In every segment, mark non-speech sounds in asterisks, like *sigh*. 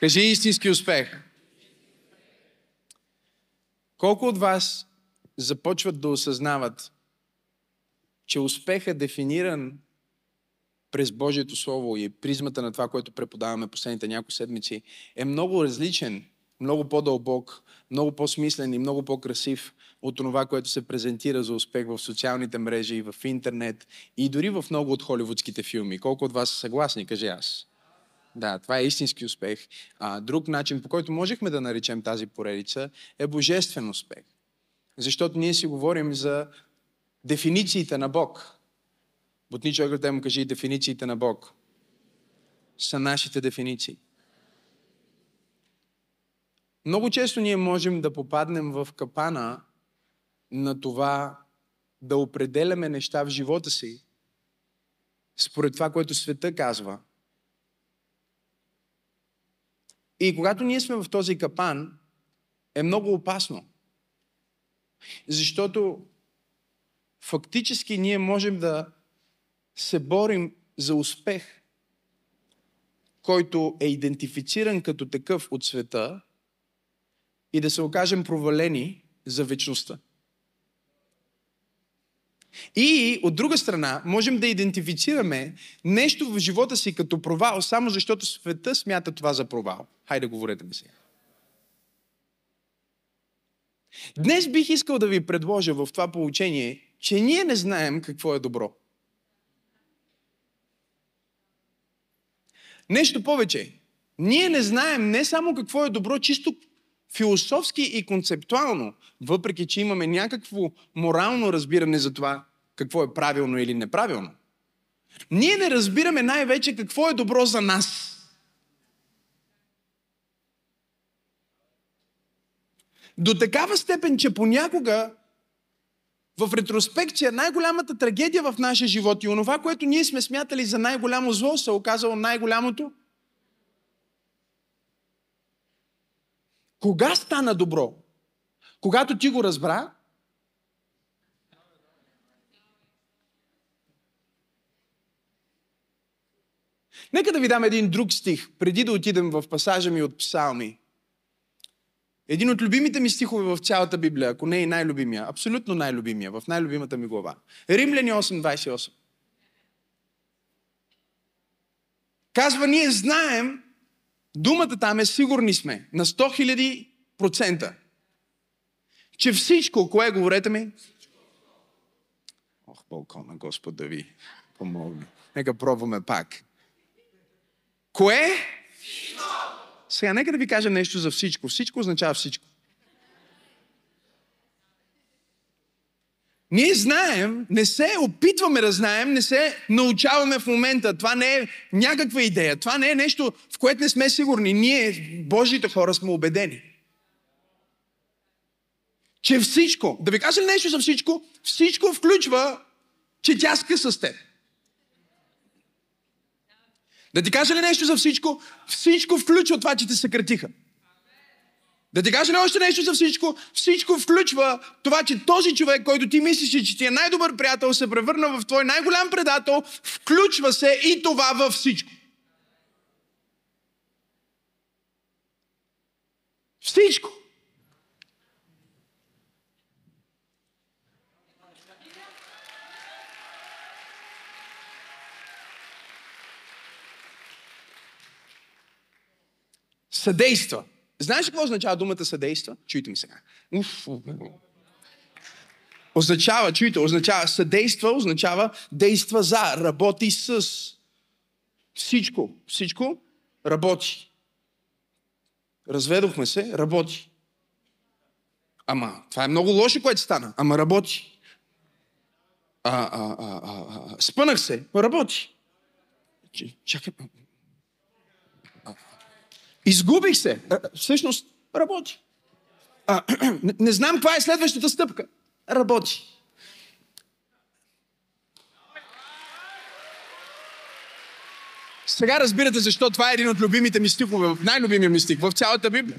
Кажи истински успех. Колко от вас започват да осъзнават, че успех е дефиниран през Божието Слово и призмата на това, което преподаваме последните няколко седмици, е много различен, много по-дълбок, много по-смислен и много по-красив от това, което се презентира за успех в социалните мрежи в интернет и дори в много от холивудските филми. Колко от вас са съгласни, каже аз. Да, това е истински успех. А, друг начин, по който можехме да наречем тази поредица, е божествен успех. Защото ние си говорим за дефинициите на Бог. Бутни човек да му кажи дефинициите на Бог. Са нашите дефиниции. Много често ние можем да попаднем в капана на това да определяме неща в живота си според това, което света казва. И когато ние сме в този капан, е много опасно. Защото фактически ние можем да се борим за успех, който е идентифициран като такъв от света и да се окажем провалени за вечността. И от друга страна, можем да идентифицираме нещо в живота си като провал, само защото света смята това за провал. Хайде, говорете ми сега. Днес бих искал да ви предложа в това получение, че ние не знаем какво е добро. Нещо повече. Ние не знаем не само какво е добро, чисто философски и концептуално, въпреки че имаме някакво морално разбиране за това какво е правилно или неправилно. Ние не разбираме най-вече какво е добро за нас. До такава степен, че понякога в ретроспекция най-голямата трагедия в нашия живот и онова, което ние сме смятали за най-голямо зло, се оказало най-голямото. Кога стана добро? Когато ти го разбра, Нека да ви дам един друг стих, преди да отидем в пасажа ми от Псалми. Един от любимите ми стихове в цялата Библия, ако не и най-любимия, абсолютно най-любимия, в най-любимата ми глава. Римляни 8.28. Казва, ние знаем, думата там е сигурни сме, на 100 000 процента, че всичко, кое говорете ми? Ох, балкона, Господ да ви помогне. Нека пробваме пак. Кое? Сега, нека да ви кажа нещо за всичко. Всичко означава всичко. Ние знаем, не се опитваме да знаем, не се научаваме в момента. Това не е някаква идея. Това не е нещо, в което не сме сигурни. Ние, Божите хора, сме убедени. Че всичко, да ви кажа нещо за всичко? Всичко включва, че тя скъса с теб. Да ти кажа ли нещо за всичко? Всичко включва това, че те съкратиха. Да ти кажа ли още нещо за всичко? Всичко включва това, че този човек, който ти мислиш, че ти е най-добър приятел, се превърна в твой най-голям предател, включва се и това във всичко. Всичко. съдейства. Знаеш какво означава думата съдейства? Чуйте ми сега. Означава, чуйте, означава съдейства, означава действа за, работи с. Всичко, всичко работи. Разведохме се, работи. Ама, това е много лошо, което стана. Ама работи. А, а, а, а, а, спънах се, работи. Чакай, Изгубих се. Всъщност, работи. А, *clears throat* не, не знам каква е следващата стъпка. Работи. Сега разбирате защо това е един от любимите ми стихове, най-любимия ми стих в цялата Библия.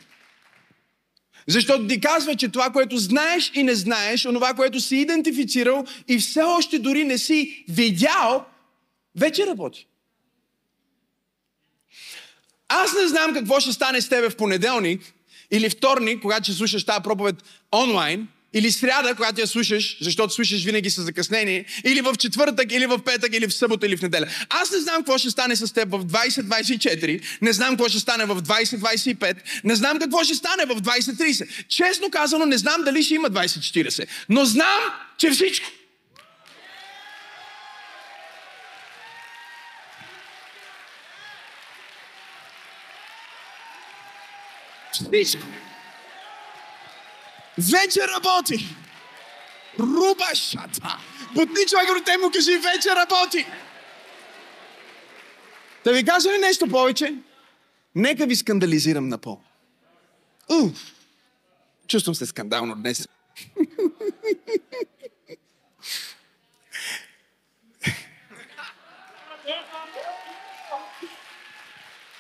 Защото ти казва, че това, което знаеш и не знаеш, онова, което си идентифицирал и все още дори не си видял, вече работи. Аз не знам какво ще стане с тебе в понеделник или вторник, когато ще слушаш тази проповед онлайн, или сряда, когато я слушаш, защото слушаш винаги с закъснение, или в четвъртък, или в петък, или в събота, или в неделя. Аз не знам какво ще стане с теб в 2024, не знам какво ще стане в 2025, не знам какво ще стане в 2030. Честно казано, не знам дали ще има 2040, но знам, че всичко. Всичко. Вече работи. Руба шата. Бутни човека до те му кажи, вече работи. Да ви кажа ли нещо повече? Нека ви скандализирам на пол. Уф. Чувствам се скандално днес.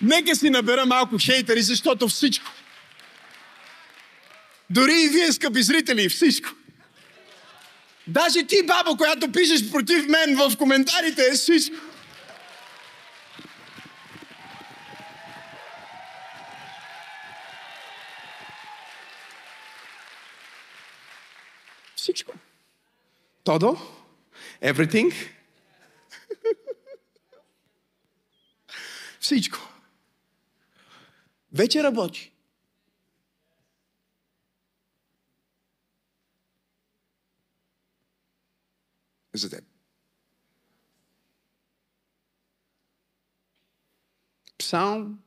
Нека си набера малко хейтери, защото всичко дори и вие, скъпи зрители, всичко. Даже ти, бабо, която пишеш против мен в коментарите, е всичко. Всичко. Тодо? Everything? *laughs* Всичко. Вече работи. За теб. Псалм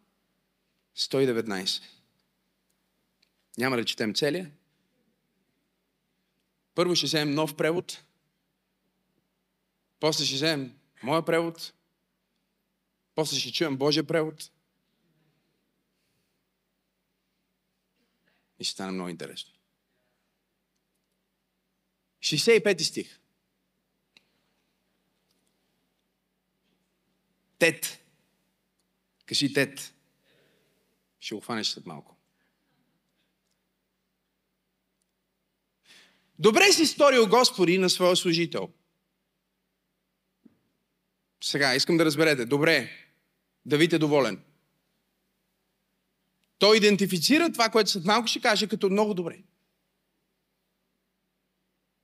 119. Няма да четем целия. Първо ще вземем нов превод. После ще вземем моя превод. После ще чуем Божия превод. И ще стане много интересно. 65 стих. Тет. Кажи тет. Ще го хванеш след малко. Добре си сторил Господи на своя служител. Сега, искам да разберете. Добре, Давид е доволен. Той идентифицира това, което след малко ще каже, като много добре.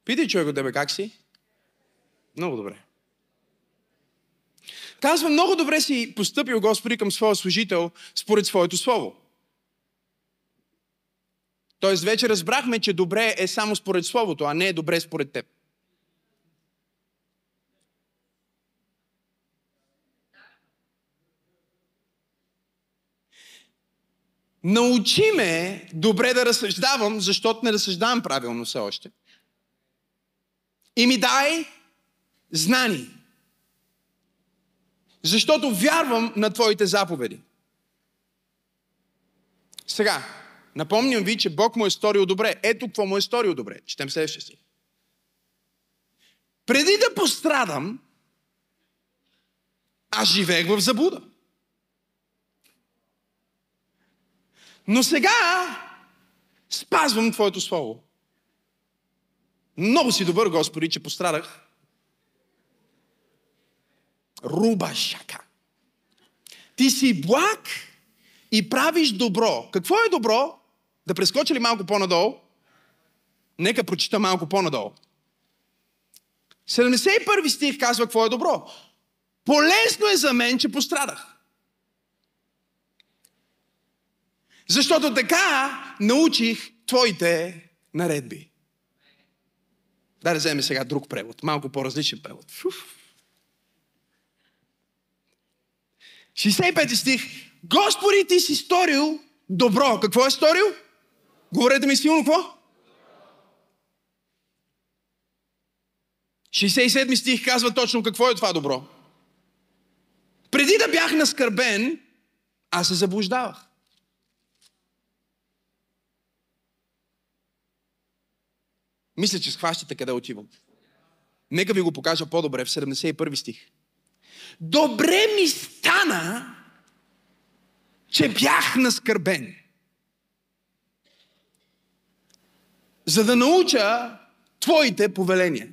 Питай човек от тебе как си? Много добре. Казва, много добре си поступил Господи към своя служител според своето слово. Тоест вече разбрахме, че добре е само според Словото, а не е добре според теб. Научи ме добре да разсъждавам, защото не разсъждавам правилно все още. И ми дай знание. Защото вярвам на Твоите заповеди. Сега, напомням ви, че Бог му е сторил добре. Ето какво му е сторил добре. Четем следващия си. Преди да пострадам, аз живеех в заблуда. Но сега спазвам Твоето Слово. Много си добър, Господи, че пострадах Руба шака. Ти си благ и правиш добро. Какво е добро? Да прескочи ли малко по-надолу? Нека прочита малко по-надолу. 71 стих казва какво е добро. Полезно е за мен, че пострадах. Защото така научих твоите наредби. Да вземем сега друг превод, малко по-различен превод. Фуф. 65 стих. Господи, ти си сторил добро. Какво е сторил? Говорете ми силно какво? 67 стих казва точно какво е това добро. Преди да бях наскърбен, аз се заблуждавах. Мисля, че схващате къде отивам. Нека ви го покажа по-добре в 71 стих. Добре ми стана, че бях наскърбен. За да науча твоите повеления.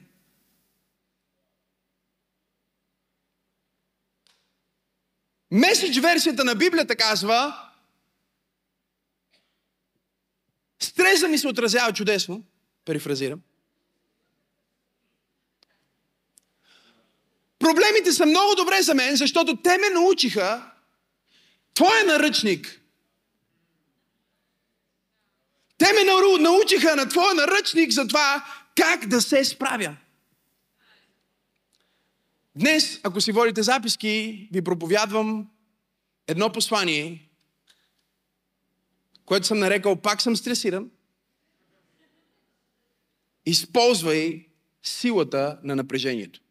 Меседж версията на Библията казва, стресът ми се отразява чудесно, перифразирам. Проблемите са много добре за мен, защото те ме научиха, твоя наръчник. Те ме научиха на твоя наръчник за това как да се справя. Днес, ако си водите записки, ви проповядвам едно послание, което съм нарекал пак съм стресиран. Използвай силата на напрежението.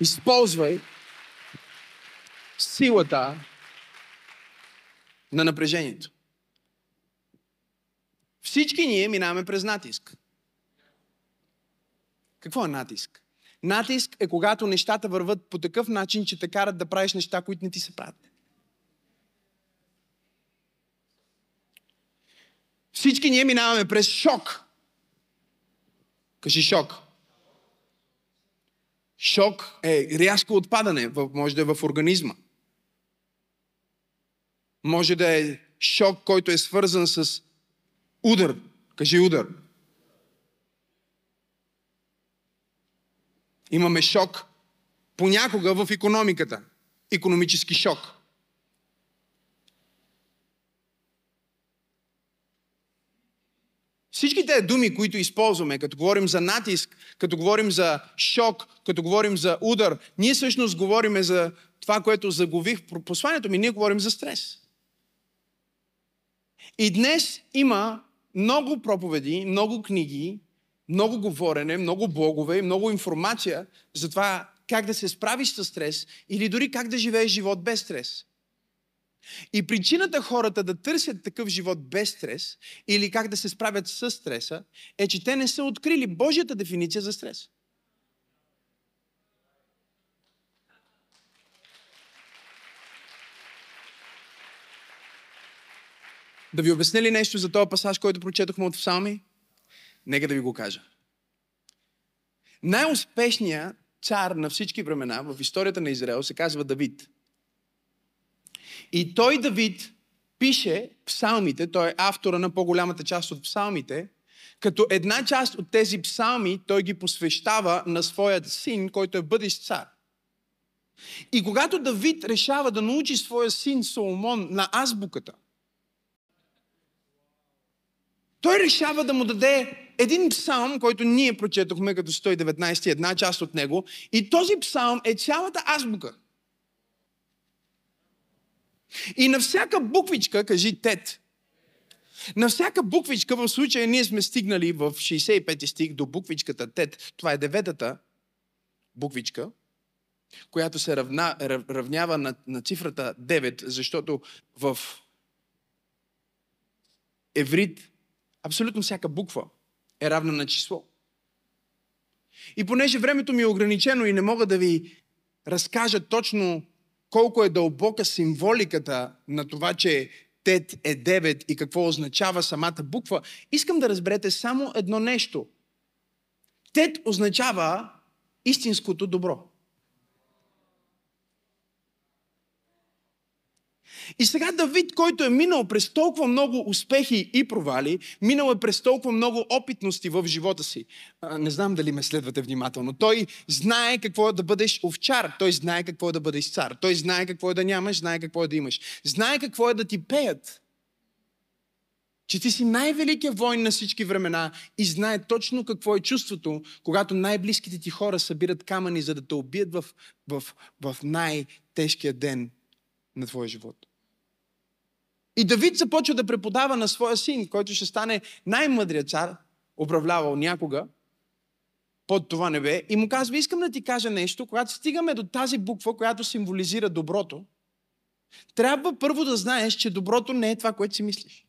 Използвай силата на напрежението. Всички ние минаваме през натиск. Какво е натиск? Натиск е когато нещата върват по такъв начин, че те карат да правиш неща, които не ти се правят. Всички ние минаваме през шок. Кажи шок. Шок е рязко отпадане, може да е в организма. Може да е шок, който е свързан с удар. Кажи удар. Имаме шок понякога в економиката. Економически шок. Всички тези думи, които използваме, като говорим за натиск, като говорим за шок, като говорим за удар, ние всъщност говорим за това, което загових посланието ми, ние говорим за стрес. И днес има много проповеди, много книги, много говорене, много блогове и много информация за това как да се справиш с стрес или дори как да живееш живот без стрес. И причината хората да търсят такъв живот без стрес или как да се справят с стреса е, че те не са открили Божията дефиниция за стрес. Да ви обясня ли нещо за този пасаж, който прочетохме от Псалми? Нека да ви го кажа. Най-успешният цар на всички времена в историята на Израел се казва Давид. И той, Давид, пише псалмите, той е автора на по-голямата част от псалмите, като една част от тези псалми той ги посвещава на своят син, който е бъдещ цар. И когато Давид решава да научи своя син Соломон на азбуката – той решава да му даде един псалм, който ние прочетохме като 119, една част от него. И този псалм е цялата азбука. И на всяка буквичка, кажи тет, на всяка буквичка, в случая ние сме стигнали в 65 стих до буквичката тет, това е деветата буквичка, която се равна, равнява на, на цифрата 9, защото в еврит Абсолютно всяка буква е равна на число. И понеже времето ми е ограничено и не мога да ви разкажа точно колко е дълбока символиката на това, че Тет е 9 и какво означава самата буква, искам да разберете само едно нещо. Тет означава истинското добро. И сега Давид, който е минал през толкова много успехи и провали, минал е през толкова много опитности в живота си. Не знам дали ме следвате внимателно. Той знае какво е да бъдеш овчар. Той знае какво е да бъдеш цар. Той знае какво е да нямаш, знае какво е да имаш. Знае какво е да ти пеят. Че ти си най-великият войн на всички времена и знае точно какво е чувството, когато най-близките ти хора събират камъни, за да те убият в, в, в най-тежкия ден на твоя живот. И Давид започва да преподава на своя син, който ще стане най-мъдрият цар, управлявал някога под това небе. И му казва, искам да ти кажа нещо, когато стигаме до тази буква, която символизира доброто, трябва първо да знаеш, че доброто не е това, което си мислиш.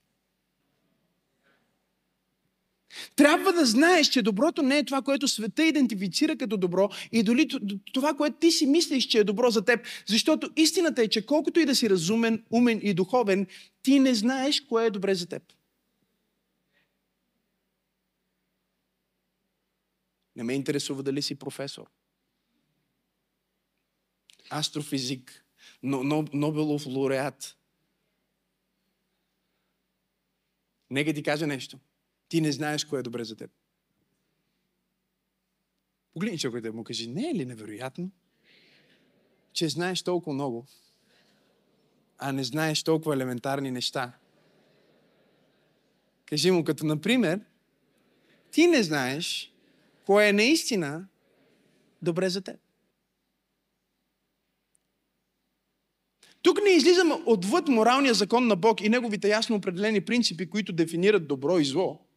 Трябва да знаеш, че доброто не е това, което света идентифицира като добро и дори това, което ти си мислиш, че е добро за теб. Защото истината е, че колкото и да си разумен, умен и духовен, ти не знаеш кое е добре за теб. Не ме интересува дали си професор. астрофизик, но, но, Нобелов лауреат. Нека ти кажа нещо. Ти не знаеш кое е добре за теб. Погледни човекът му кажи, не е ли невероятно, че знаеш толкова много, а не знаеш толкова елементарни неща. Кажи му, като например, ти не знаеш кое е наистина добре за теб. Тук не излизаме отвъд моралния закон на Бог и неговите ясно определени принципи, които дефинират добро и зло.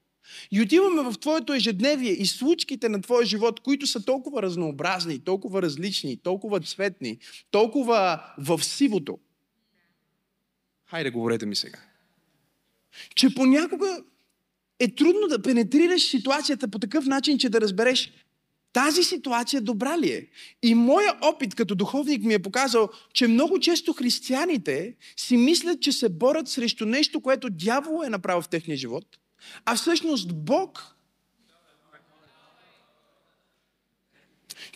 И отиваме в твоето ежедневие и случките на твоя живот, които са толкова разнообразни, толкова различни, толкова цветни, толкова в сивото. Хайде, говорете ми сега. Че понякога е трудно да пенетрираш ситуацията по такъв начин, че да разбереш тази ситуация добра ли е? И моя опит като духовник ми е показал, че много често християните си мислят, че се борят срещу нещо, което дявол е направил в техния живот, а всъщност Бог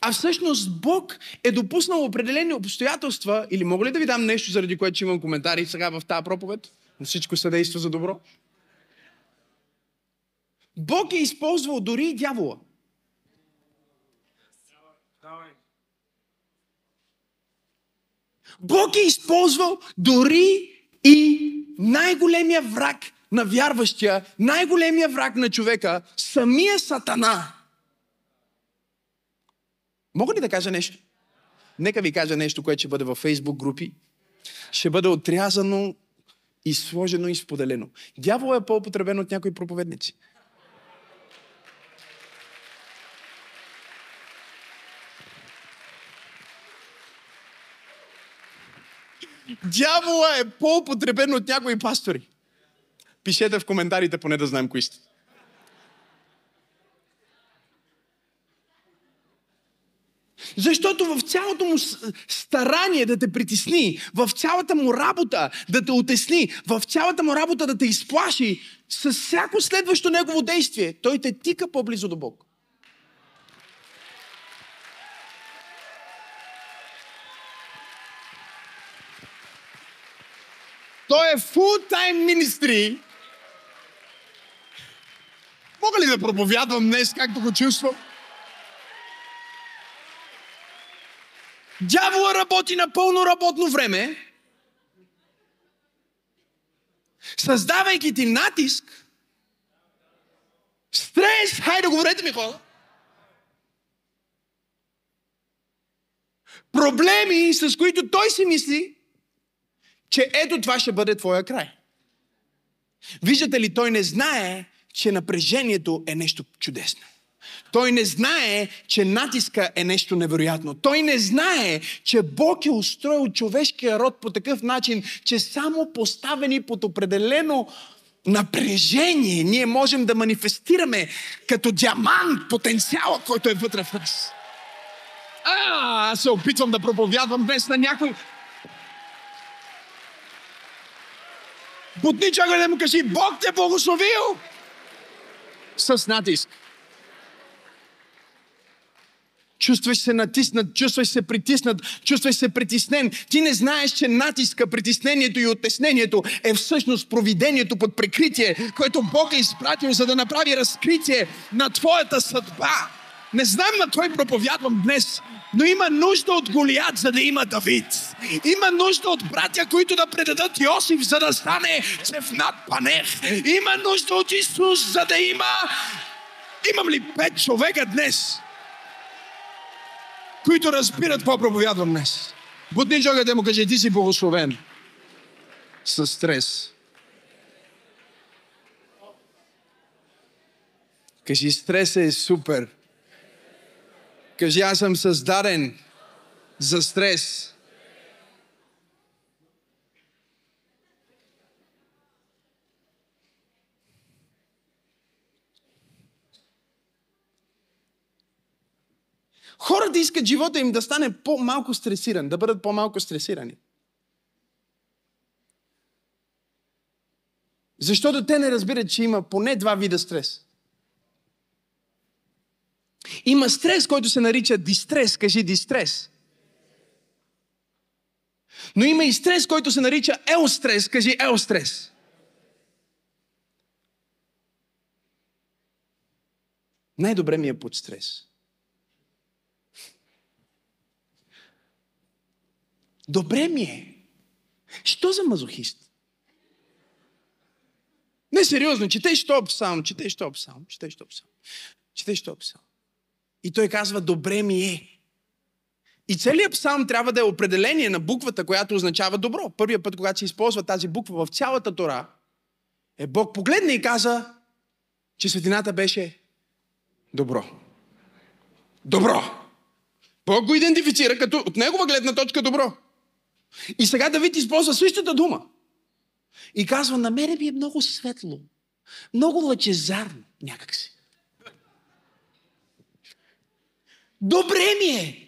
А всъщност Бог е допуснал определени обстоятелства, или мога ли да ви дам нещо, заради което имам коментари сега в тази проповед? На всичко съдейства за добро. Бог е използвал дори и дявола. Бог е използвал дори и най-големия враг на вярващия, най-големия враг на човека, самия Сатана. Мога ли да кажа нещо? Нека ви кажа нещо, което ще бъде във фейсбук групи. Ще бъде отрязано и сложено и споделено. Дявол е по-употребен от някои проповедници. Дявола е по-употребен от някои пастори. Пишете в коментарите, поне да знаем кои сте. Защото в цялото му старание да те притесни, в цялата му работа да те отесни, в цялата му работа да те изплаши, с всяко следващо негово действие, той те тика по-близо до Бог. Той е full-time ministry. Мога ли да проповядвам днес, както го чувствам? Дявола работи на пълно работно време, създавайки ти натиск, стрес, хайде говорете ми хора, проблеми, с които той си мисли, че ето това ще бъде твоя край. Виждате ли, той не знае, че напрежението е нещо чудесно. Той не знае, че натиска е нещо невероятно. Той не знае, че Бог е устроил човешкия род по такъв начин, че само поставени под определено напрежение ние можем да манифестираме като диамант потенциала, който е вътре в нас. А, аз се опитвам да проповядвам днес на някой. Бутни човек да му кажи, Бог те благословил с натиск. Чувстваш се натиснат, чувстваш се притиснат, чувстваш се притеснен. Ти не знаеш, че натиска, притеснението и оттеснението е всъщност провидението под прикритие, което Бог е изпратил, за да направи разкритие на твоята съдба. Не знам на кой проповядвам днес, но има нужда от Голият, за да има Давид. Има нужда от братя, които да предадат Йосиф, за да стане Цефнат Панех. Има нужда от Исус, за да има... Имам ли пет човека днес, които разбират какво проповядвам днес? Будни човека да му каже, ти си благословен. С стрес. Кажи, стрес е супер. Кажи, аз съм създаден за стрес. Хората искат живота им да стане по-малко стресиран, да бъдат по-малко стресирани. Защото те не разбират, че има поне два вида стрес. Има стрес, който се нарича дистрес. Кажи дистрес. Но има и стрес, който се нарича еострес. Кажи еострес. Най-добре ми е под стрес. Добре ми е. Що за мазохист? Не, сериозно, четеш то псалм, четеш то псалм, четеш то псалм, четеш то псалм. И той казва, добре ми е. И целият псалм трябва да е определение на буквата, която означава добро. Първият път, когато се използва тази буква в цялата Тора, е Бог погледна и каза, че светлината беше добро. Добро! Бог го идентифицира като от негова гледна точка добро. И сега Давид използва същата дума. И казва, на мене ми е много светло, много лъчезарно някакси. Добре ми е.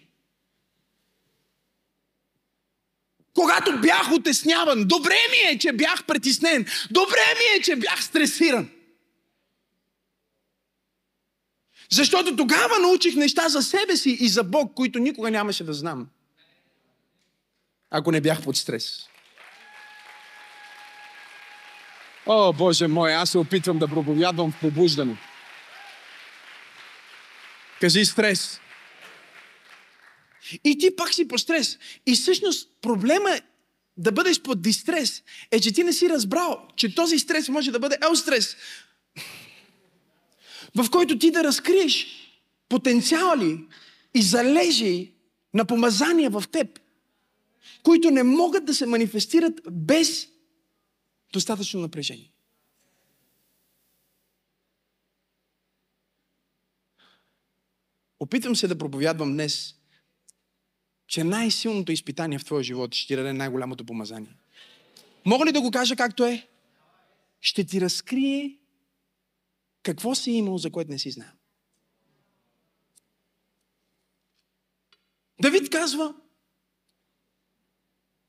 Когато бях отесняван, добре ми е, че бях притеснен. Добре ми е, че бях стресиран. Защото тогава научих неща за себе си и за Бог, които никога нямаше да знам. Ако не бях под стрес. О, Боже мой, аз се опитвам да проповядвам в пробуждане. Кажи стрес. И ти пак си по стрес. И всъщност проблема да бъдеш под дистрес е, че ти не си разбрал, че този стрес може да бъде еустрес, в който ти да разкриеш потенциали и залежи на помазания в теб, които не могат да се манифестират без достатъчно напрежение. Опитвам се да проповядвам днес че най-силното изпитание в твоя живот ще ти даде най-голямото помазание. Мога ли да го кажа както е? Ще ти разкрие какво си имал, за което не си знал. Давид казва,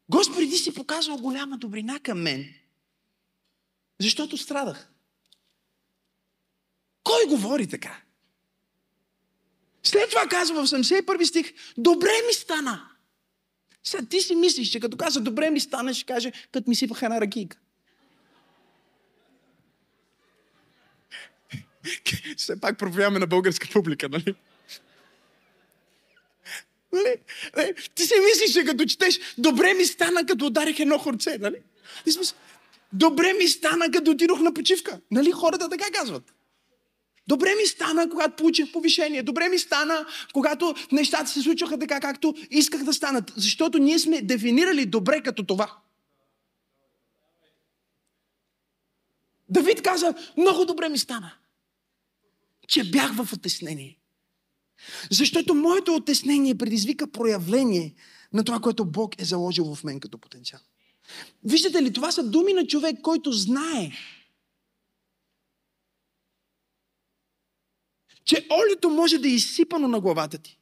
Господи, ти си показал голяма добрина към мен, защото страдах. Кой говори така? След това казва в 71 стих, добре ми стана. Сега ти си мислиш, че като казва добре ми стана, ще каже, като ми сипаха една ракийка. *laughs* Все пак проявяваме на българска публика, нали? нали? нали? Ти си мислиш, че като четеш, добре ми стана, като ударих едно хорце, нали? Ти смисъл, добре ми стана, като отидох на почивка. Нали хората така казват? Добре ми стана, когато получих повишение. Добре ми стана, когато нещата се случваха така, както исках да станат. Защото ние сме дефинирали добре като това. Давид каза, много добре ми стана, че бях в отеснение. Защото моето отеснение предизвика проявление на това, което Бог е заложил в мен като потенциал. Виждате ли, това са думи на човек, който знае, че олито може да е изсипано на главата ти.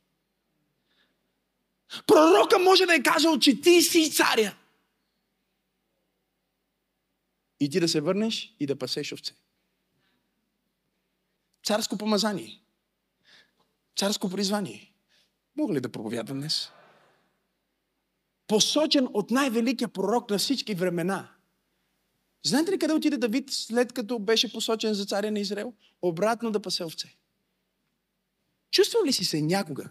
Пророка може да е казал, че ти си царя. И ти да се върнеш и да пасеш овце. Царско помазание. Царско призвание. Мога ли да проповядвам днес? Посочен от най-великия пророк на всички времена. Знаете ли къде отиде Давид след като беше посочен за царя на Израел? Обратно да пасе овце. Чувствал ли си се някога?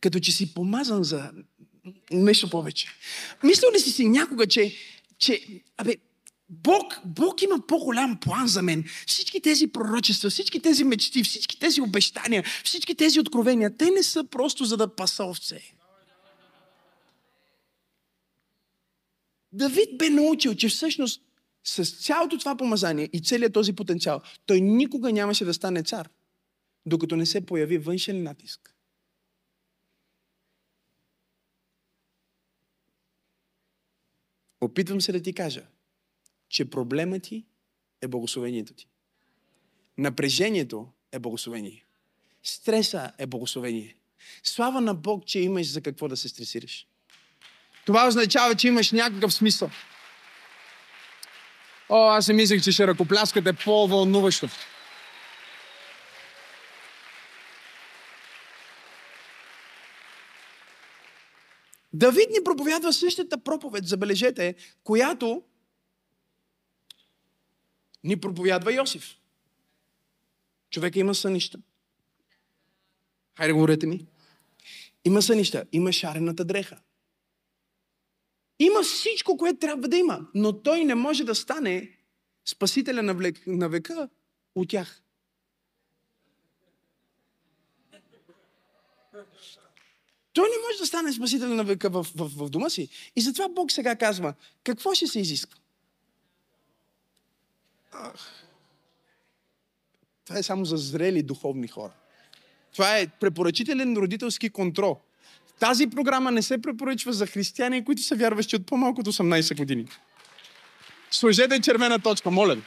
Като че си помазан за нещо повече. Мислил ли си си някога, че, че абе, Бог, Бог има по-голям план за мен. Всички тези пророчества, всички тези мечти, всички тези обещания, всички тези откровения, те не са просто за да паса овце. Давид бе научил, че всъщност с цялото това помазание и целият този потенциал, той никога нямаше да стане цар докато не се появи външен натиск. Опитвам се да ти кажа, че проблемът ти е благословението ти. Напрежението е благословение. Стреса е благословение. Слава на Бог, че имаш за какво да се стресираш. Това означава, че имаш някакъв смисъл. О, аз се мислех, че ще ръкопляскате по-вълнуващо. Давид ни проповядва същата проповед, забележете, която ни проповядва Йосиф. Човека има сънища. Хайде, говорете ми. Има сънища, има шарената дреха. Има всичко, което трябва да има, но той не може да стане спасителя на, влек, на века от тях. Той не може да стане спасител на века в, в, в дома си. И затова Бог сега казва, какво ще се изисква? Ах. Това е само за зрели духовни хора. Това е препоръчителен родителски контрол. Тази програма не се препоръчва за християни, които са вярващи от по-малко от 18 години. Сложете червена точка, моля ви.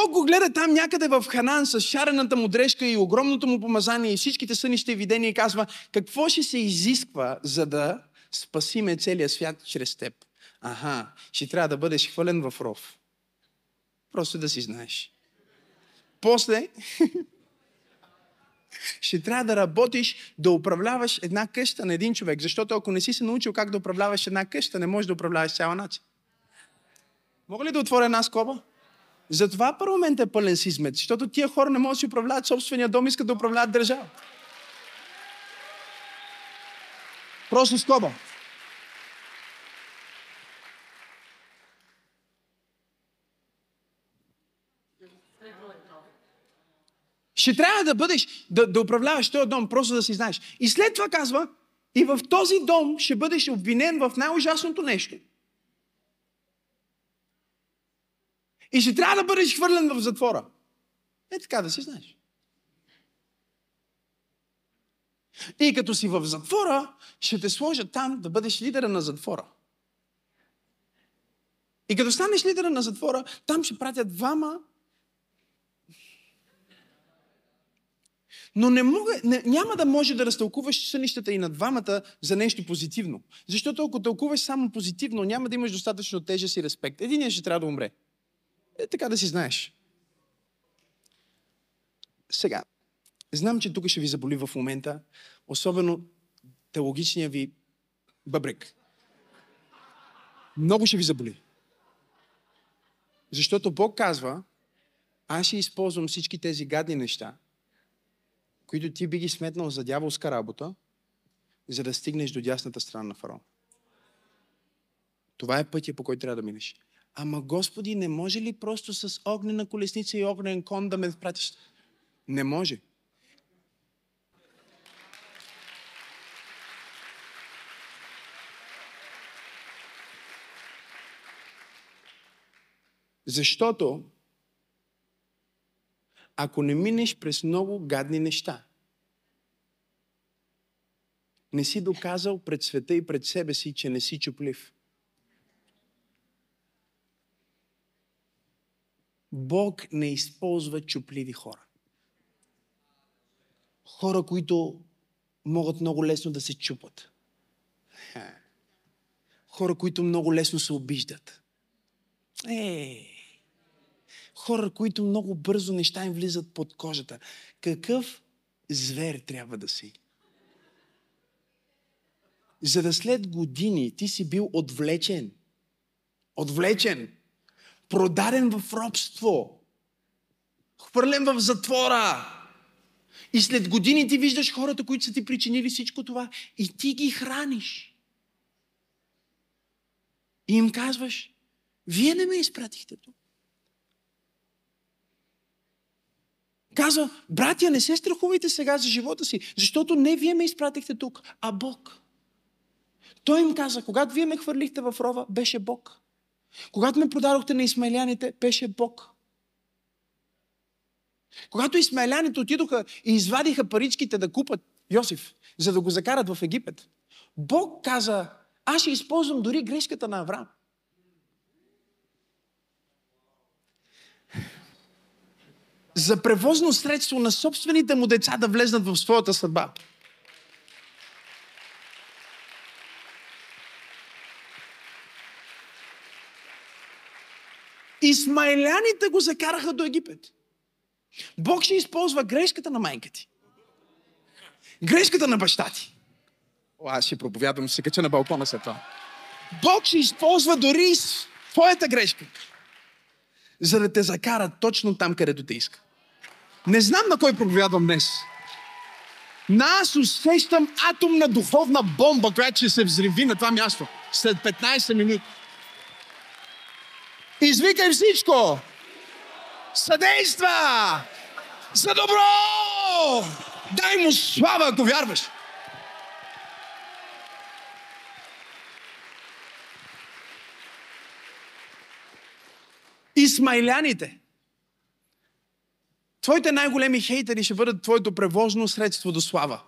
Бог го гледа там някъде в Ханан с шарената му дрежка и огромното му помазание и всичките сънища и видения и казва, какво ще се изисква, за да спасиме целия свят чрез теб? Аха, ще трябва да бъдеш хвален в ров. Просто да си знаеш. После *laughs* ще трябва да работиш, да управляваш една къща на един човек. Защото ако не си се научил как да управляваш една къща, не можеш да управляваш цяла нация. Мога ли да отворя една скоба? Затова парламент е пълен с измет, защото тия хора не могат да си управляват собствения дом, искат да управляват държава. Просто скоба. Ще трябва да бъдеш, да, да управляваш този дом, просто да си знаеш. И след това казва, и в този дом ще бъдеш обвинен в най-ужасното нещо. И ще трябва да бъдеш хвърлен в затвора. Е така да си знаеш. И като си в затвора, ще те сложат там да бъдеш лидера на затвора. И като станеш лидера на затвора, там ще пратят двама Но не мога, не, няма да може да разтълкуваш сънищата и на двамата за нещо позитивно. Защото ако тълкуваш само позитивно, няма да имаш достатъчно тежест и респект. Единият ще трябва да умре. Е, така да си знаеш. Сега, знам, че тук ще ви заболи в момента, особено теологичния ви бъбрек. Много ще ви заболи. Защото Бог казва, аз ще използвам всички тези гадни неща, които ти би ги сметнал за дяволска работа, за да стигнеш до дясната страна на фараон. Това е пътя, по който трябва да минеш. Ама Господи, не може ли просто с огнена колесница и огнен кон да ме пратиш? Не може. Защото ако не минеш през много гадни неща, не си доказал пред света и пред себе си, че не си чуплив. Бог не използва чупливи хора. Хора, които могат много лесно да се чупат. Хора, които много лесно се обиждат. Е, хора, които много бързо неща им влизат под кожата. Какъв звер трябва да си? За да след години ти си бил отвлечен. Отвлечен. Продаден в робство. Хвърлен в затвора. И след години ти виждаш хората, които са ти причинили всичко това и ти ги храниш. И им казваш, вие не ме изпратихте тук. Казва, братя, не се страхувайте сега за живота си, защото не вие ме изпратихте тук, а Бог. Той им каза, когато вие ме хвърлихте в рова, беше Бог. Когато ме продадохте на исмайляните, беше Бог. Когато исмайляните отидоха и извадиха паричките да купат Йосиф, за да го закарат в Египет, Бог каза, аз ще използвам дори грешката на Авраам. за превозно средство на собствените му деца да влезнат в своята съдба. Исмайляните го закараха до Египет. Бог ще използва грешката на майка ти. Грешката на баща ти. О, аз ще проповядвам, ще се кача на балкона след това. Бог ще използва дори твоята грешка, за да те закара точно там, където те иска. Не знам на кой проповядвам днес. Но аз усещам атомна духовна бомба, която ще се взриви на това място след 15 минути. Извикай всичко! Съдейства! За добро! Дай му слава, ако вярваш! Исмайляните. Твоите най-големи хейтери ще бъдат твоето превозно средство до слава.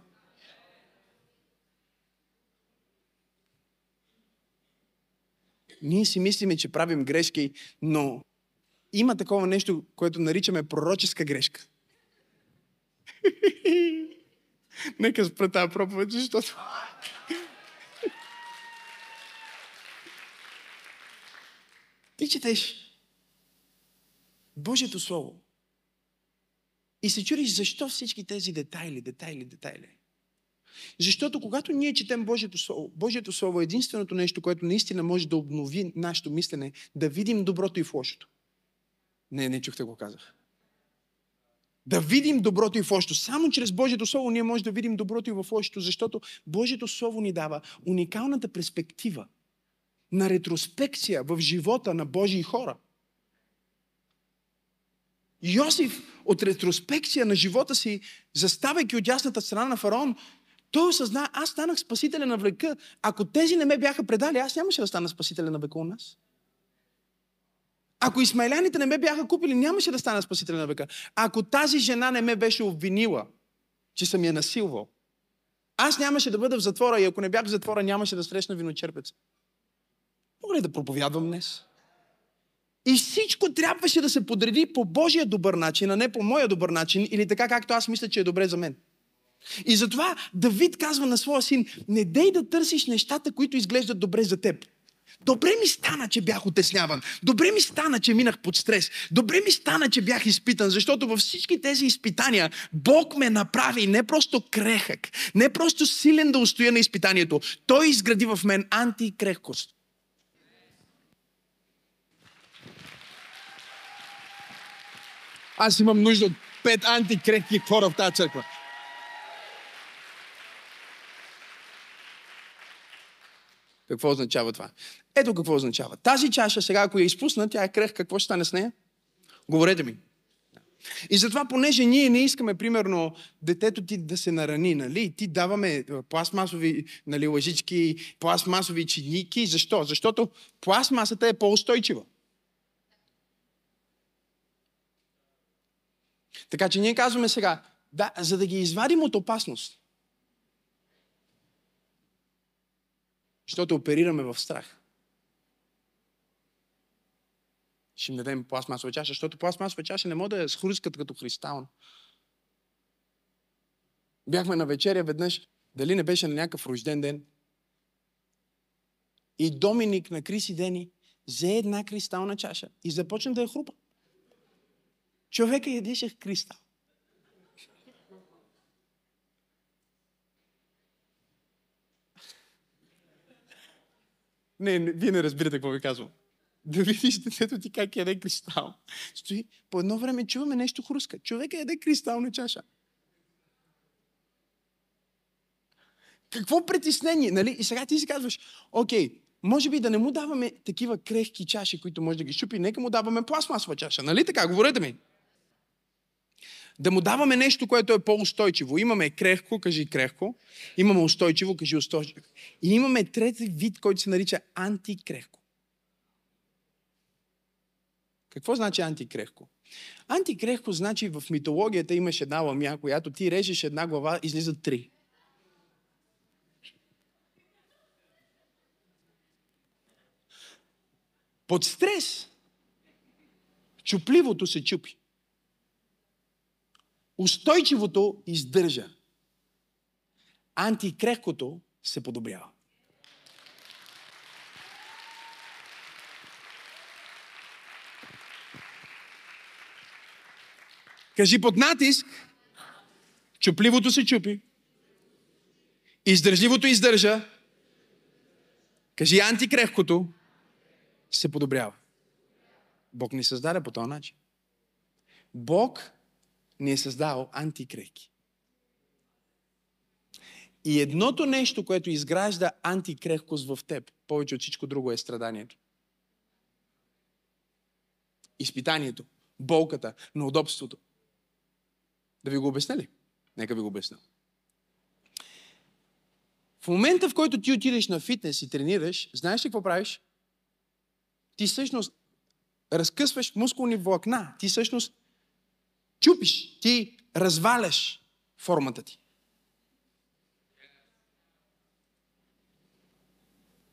Ние си мислиме, че правим грешки, но има такова нещо, което наричаме пророческа грешка. *laughs* Нека спра тази проповед, защото... *laughs* Ти четеш Божието Слово и се чудиш защо всички тези детайли, детайли, детайли. Защото когато ние четем Божието Слово, Божието Слово е единственото нещо, което наистина може да обнови нашето мислене, да видим доброто и в лошото. Не, не чухте го казах. Да видим доброто и в лошото. Само чрез Божието Слово ние можем да видим доброто и в лошото, защото Божието Слово ни дава уникалната перспектива на ретроспекция в живота на Божии хора. Йосиф от ретроспекция на живота си, заставайки от ясната страна на фараон, той осъзна, аз станах спасителя на века. Ако тези не ме бяха предали, аз нямаше да стана спасителя на века у нас. Ако исмайляните не ме бяха купили, нямаше да стана спасителя на века. Ако тази жена не ме беше обвинила, че съм я насилвал, аз нямаше да бъда в затвора и ако не бях в затвора, нямаше да срещна виночерпеца. Мога ли да проповядвам днес? И всичко трябваше да се подреди по Божия добър начин, а не по моя добър начин или така, както аз мисля, че е добре за мен. И затова Давид казва на своя син, не дей да търсиш нещата, които изглеждат добре за теб. Добре ми стана, че бях отесняван. Добре ми стана, че минах под стрес. Добре ми стана, че бях изпитан, защото във всички тези изпитания Бог ме направи не просто крехък, не просто силен да устоя на изпитанието. Той изгради в мен антикрехкост. Аз имам нужда от пет антикрехки хора в тази църква. Какво означава това? Ето какво означава. Тази чаша сега, ако я изпусна, тя е крех, какво ще стане с нея? Говорете ми. И затова, понеже ние не искаме, примерно, детето ти да се нарани, нали? Ти даваме пластмасови нали, лъжички, пластмасови чиники. Защо? Защото пластмасата е по-устойчива. Така че ние казваме сега, да, за да ги извадим от опасност, защото оперираме в страх. Ще им дадем пластмасова чаша, защото пластмасова чаша не може да е схрускат като кристална. Бяхме на вечеря веднъж, дали не беше на някакъв рожден ден. И Доминик на Криси Дени взе една кристална чаша и започна да я хрупа. Човека ядеше кристал. Не, не, вие не разбирате какво ви казвам. Да видиш детето ти как яде кристал. Стои, по едно време чуваме нещо хруска. Човека яде кристална чаша. Какво притеснение, нали? И сега ти си казваш, окей, може би да не му даваме такива крехки чаши, които може да ги щупи, нека му даваме пластмасова чаша. Нали така? Говорете ми. Да му даваме нещо, което е по-устойчиво. Имаме крехко, кажи крехко. Имаме устойчиво, кажи устойчиво. И имаме трети вид, който се нарича антикрехко. Какво значи антикрехко? Антикрехко значи в митологията имаш една ламя, която ти режеш една глава, излизат три. Под стрес чупливото се чупи. Устойчивото издържа. Антикрехкото се подобрява. Кажи под натиск, чупливото се чупи, Издържливото издържа. Кажи антикрехкото се подобрява. Бог ни създаде по този начин. Бог ни е създал антикрехки. И едното нещо, което изгражда антикрехкост в теб, повече от всичко друго е страданието. Изпитанието, болката, неудобството. Да ви го обясня ли? Нека ви го обясня. В момента, в който ти отидеш на фитнес и тренираш, знаеш ли какво правиш? Ти всъщност разкъсваш мускулни влакна. Ти всъщност чупиш, ти разваляш формата ти.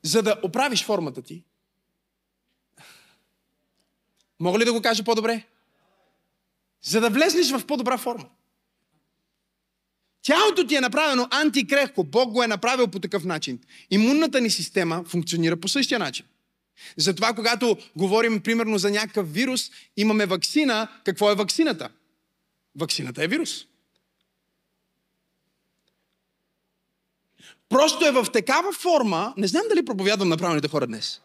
За да оправиш формата ти, мога ли да го кажа по-добре? За да влезнеш в по-добра форма. Тялото ти е направено антикрехко. Бог го е направил по такъв начин. Имунната ни система функционира по същия начин. Затова, когато говорим, примерно, за някакъв вирус, имаме вакцина. Какво е вакцината? Вакцината е вирус. Просто е в такава форма, не знам дали проповядвам на правилните хора днес.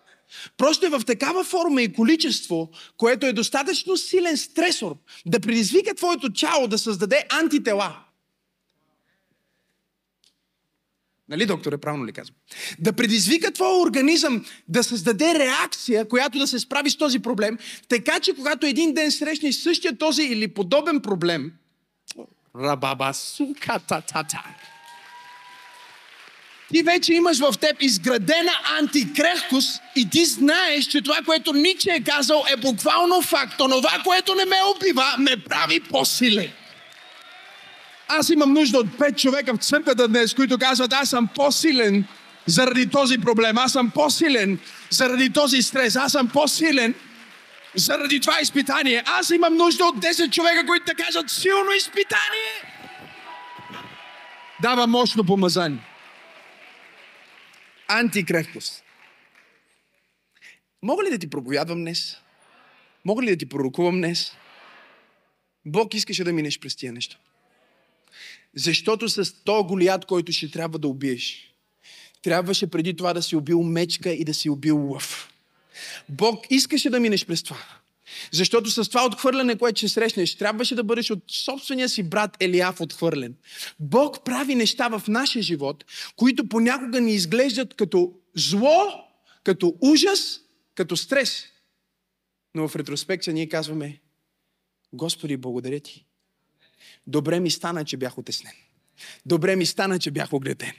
Просто е в такава форма и количество, което е достатъчно силен стресор да предизвика твоето тяло да създаде антитела. Нали, докторе, правилно ли казвам? Да предизвика твоя организъм да създаде реакция, която да се справи с този проблем, така че когато един ден срещнеш същия този или подобен проблем, рабаба сука та та та ти вече имаш в теб изградена антикрехкост и ти знаеш, че това, което Ниче е казал, е буквално факт. Това, което не ме убива, ме прави по-силен. Аз имам нужда от пет човека в църквата днес, които казват, аз съм по-силен заради този проблем. Аз съм по-силен заради този стрес. Аз съм по-силен заради това изпитание. Аз имам нужда от 10 човека, които да кажат силно изпитание. Дава мощно помазание. Антикрехкост. Мога ли да ти проповядвам днес? Мога ли да ти пророкувам днес? Бог искаше да минеш през тия неща. Защото с то голият, който ще трябва да убиеш, трябваше преди това да си убил мечка и да си убил лъв. Бог искаше да минеш през това. Защото с това отхвърляне, което ще срещнеш, трябваше да бъдеш от собствения си брат Елиав отхвърлен. Бог прави неща в нашия живот, които понякога ни изглеждат като зло, като ужас, като стрес. Но в ретроспекция ние казваме, Господи, благодаря ти. Добре ми стана, че бях отеснен. Добре ми стана, че бях огледен.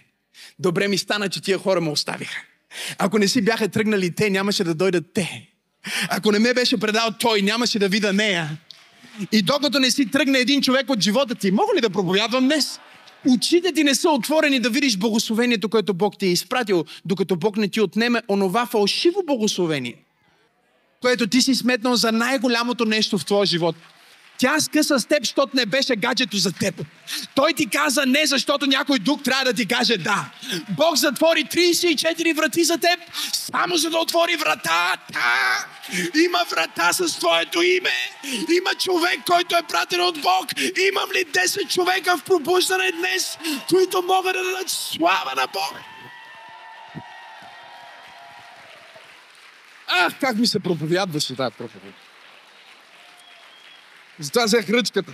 Добре ми стана, че тия хора ме оставиха. Ако не си бяха тръгнали те, нямаше да дойдат те. Ако не ме беше предал той, нямаше да видя нея. И докато не си тръгне един човек от живота ти, мога ли да проповядвам днес? Очите ти не са отворени да видиш благословението, което Бог ти е изпратил, докато Бог не ти отнеме онова фалшиво благословение, което ти си сметнал за най-голямото нещо в твоя живот. Тя скъса с теб, защото не беше гаджето за теб. Той ти каза не, защото някой друг трябва да ти каже да. Бог затвори 34 врати за теб, само за да отвори врата. Да. Има врата с твоето име. Има човек, който е пратен от Бог. Имам ли 10 човека в пробуждане днес, които могат да дадат слава на Бог? Ах, как ми се проповядваше тази проповед. Затова взех ръчката.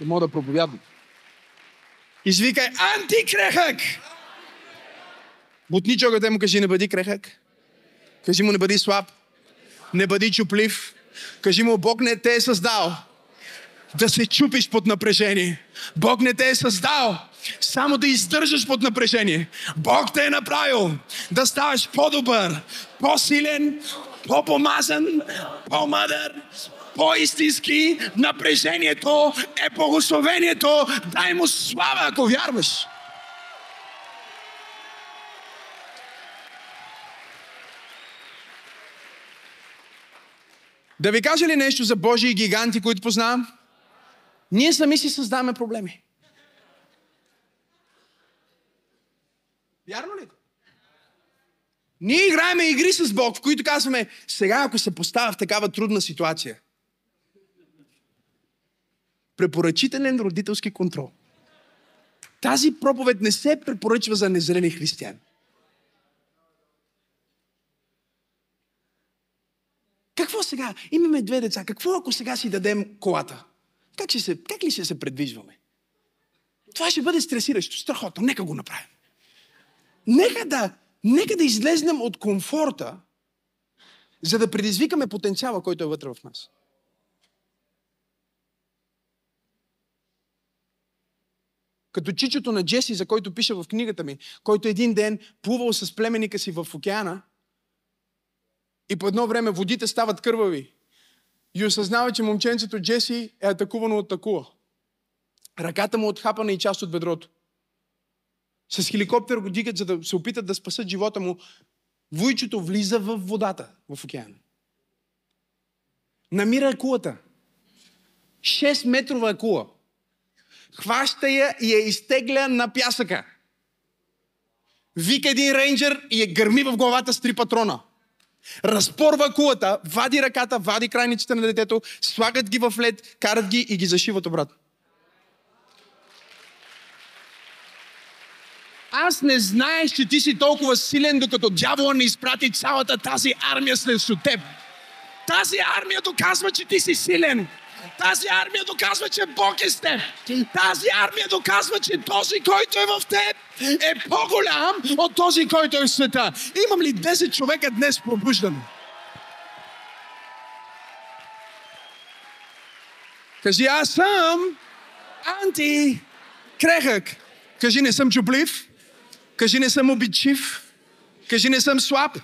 Не мога да проповядвам. Извикай антикрехък! Бутни човекът му кажи, не бъди крехък. Кажи му, не бъди слаб. Не бъди чуплив. Кажи му, Бог не те е създал да се чупиш под напрежение. Бог не те е създал само да издържаш под напрежение. Бог те е направил да ставаш по-добър, по-силен, по-помазан, по-мъдър, по-истински напрежението е благословението. Дай му слава, ако вярваш. Да ви кажа ли нещо за Божии гиганти, които познавам? Ние сами си създаваме проблеми. Вярно ли? Ние играеме игри с Бог, в които казваме, сега ако се поставя в такава трудна ситуация, препоръчителен родителски контрол. Тази проповед не се препоръчва за незрели християни. Какво сега? Имаме две деца. Какво ако сега си дадем колата? Как, ще се, как ли ще се предвижваме? Това ще бъде стресиращо, страхотно. Нека го направим. Нека да, нека да излезнем от комфорта, за да предизвикаме потенциала, който е вътре в нас. Като чичото на Джеси, за който пиша в книгата ми, който един ден плувал с племеника си в океана и по едно време водите стават кървави и осъзнава, че момченцето Джеси е атакувано от такова. Ръката му е отхапана и част от бедрото. С хеликоптер го дигат, за да се опитат да спасат живота му. Войчето влиза в водата, в океана. Намира акулата. 6 метрова акула. Хваща я и я изтегля на пясъка. Вика един рейнджер и я гърми в главата с три патрона. Разпорва кулата, вади ръката, вади крайниците на детето, слагат ги в лед, карат ги и ги зашиват обратно. Аз не знаеш, че ти си толкова силен, докато дявола не изпрати цялата тази армия срещу теб. Тази армия доказва, че ти си силен. Тази армия доказва, че Бог е с теб. Тази армия доказва, че този, който е в теб, е по-голям от този, който е в света. Имам ли 10 човека днес пробуждане? Кажи, аз съм анти-крехък. Кажи, не съм чуплив. Кажи, не съм обидчив. Кажи, не съм слаб.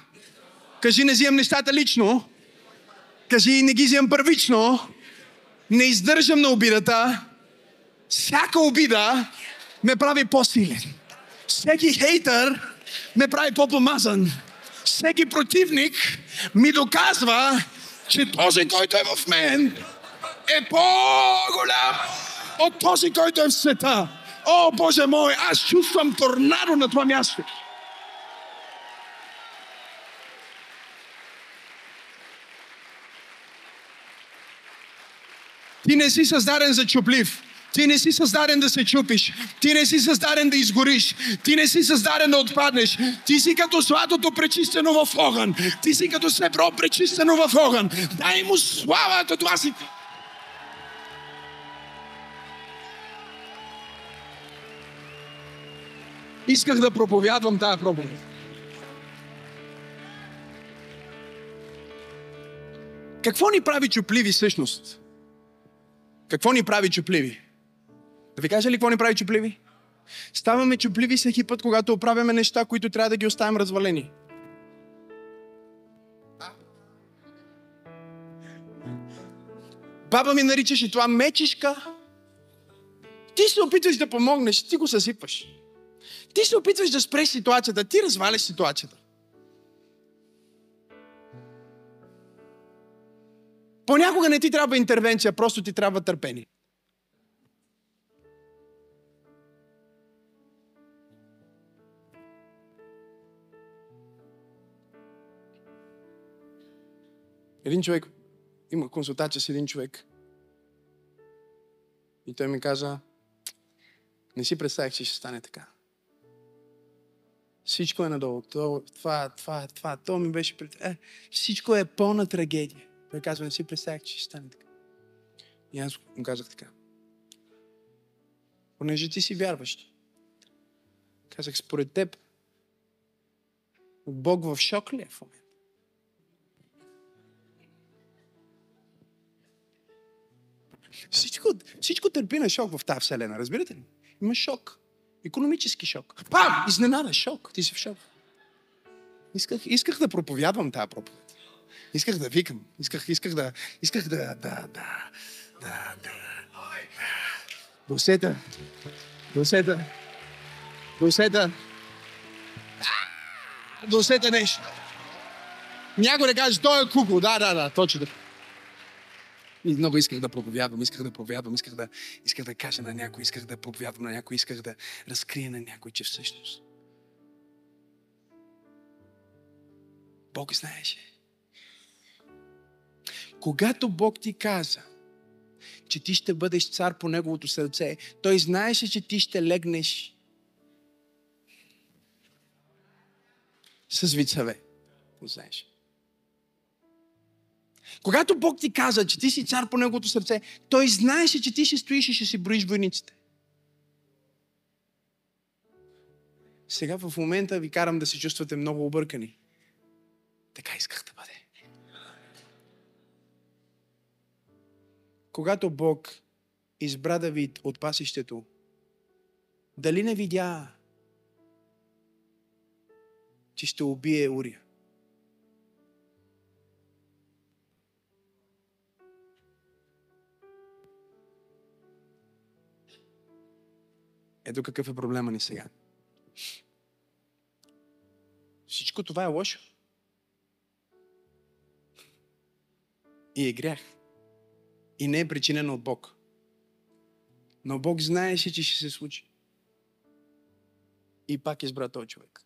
Кажи, не взимам нещата лично. Кажи, не ги взимам първично. Не издържам на обидата. Всяка обида ме прави по-силен. Всеки хейтър ме прави по-помазан. Всеки противник ми доказва, че този, който е в мен, е по-голям от този, който е в света. О, Боже мой, аз чувствам торнадо на това място. Ти не си създаден за чуплив. Ти не си създаден да се чупиш. Ти не си създаден да изгориш. Ти не си създаден да отпаднеш. Ти си като сладото пречистено в огън. Ти си като сребро пречистено в огън. Дай му славата, това си. Исках да проповядвам тази проповед. Какво ни прави чупливи всъщност? Какво ни прави чупливи? Да ви кажа ли какво ни прави чупливи? Ставаме чупливи всеки път, когато оправяме неща, които трябва да ги оставим развалени. Баба ми наричаше това мечишка. Ти се опитваш да помогнеш, ти го съсипваш. Ти се опитваш да спреш ситуацията, ти разваляш ситуацията. Понякога не ти трябва интервенция, просто ти трябва търпение. Един човек, има консултация с един човек. И той ми каза, не си представих, че ще стане така. Всичко е надолу. Това, това, това, това, то ми беше пред... Е, всичко е пълна трагедия. Той казва, не си представях, че ще стане така. И аз му казах така. Понеже ти си вярващ. Казах, според теб, Бог в шок ли е в момента? Всичко, всичко търпи на шок в тази вселена, разбирате ли? Има шок. Економически шок. Пам! Изненада, шок. Ти си в шок. Исках, исках да проповядвам тази проповед. Исках да викам. Исках, исках да, исках да, да, да, да, да. Да. Да усета. Да нещо. Някой да каже, той е кукол. Да, да, да, точно така. И много исках да проповядвам, исках да проповядвам, исках да, исках да кажа на някой, исках да проповядвам на някой, исках да разкрия на някой, че всъщност Бог знаеше. Когато Бог ти каза, че ти ще бъдеш цар по неговото сърце. Той знаеше, че ти ще легнеш с вицаве. Знаеш. Когато Бог ти каза, че ти си цар по неговото сърце, той знаеше, че ти ще стоиш и ще си броиш войниците. Сега в момента ви карам да се чувствате много объркани. Така исках да бъде. Когато Бог избра Давид от пасището, дали не видя, че ще убие Урия? Ето какъв е проблема ни сега. Всичко това е лошо. И е грях. И не е причинено от Бог. Но Бог знаеше, че ще се случи. И пак избра този човек.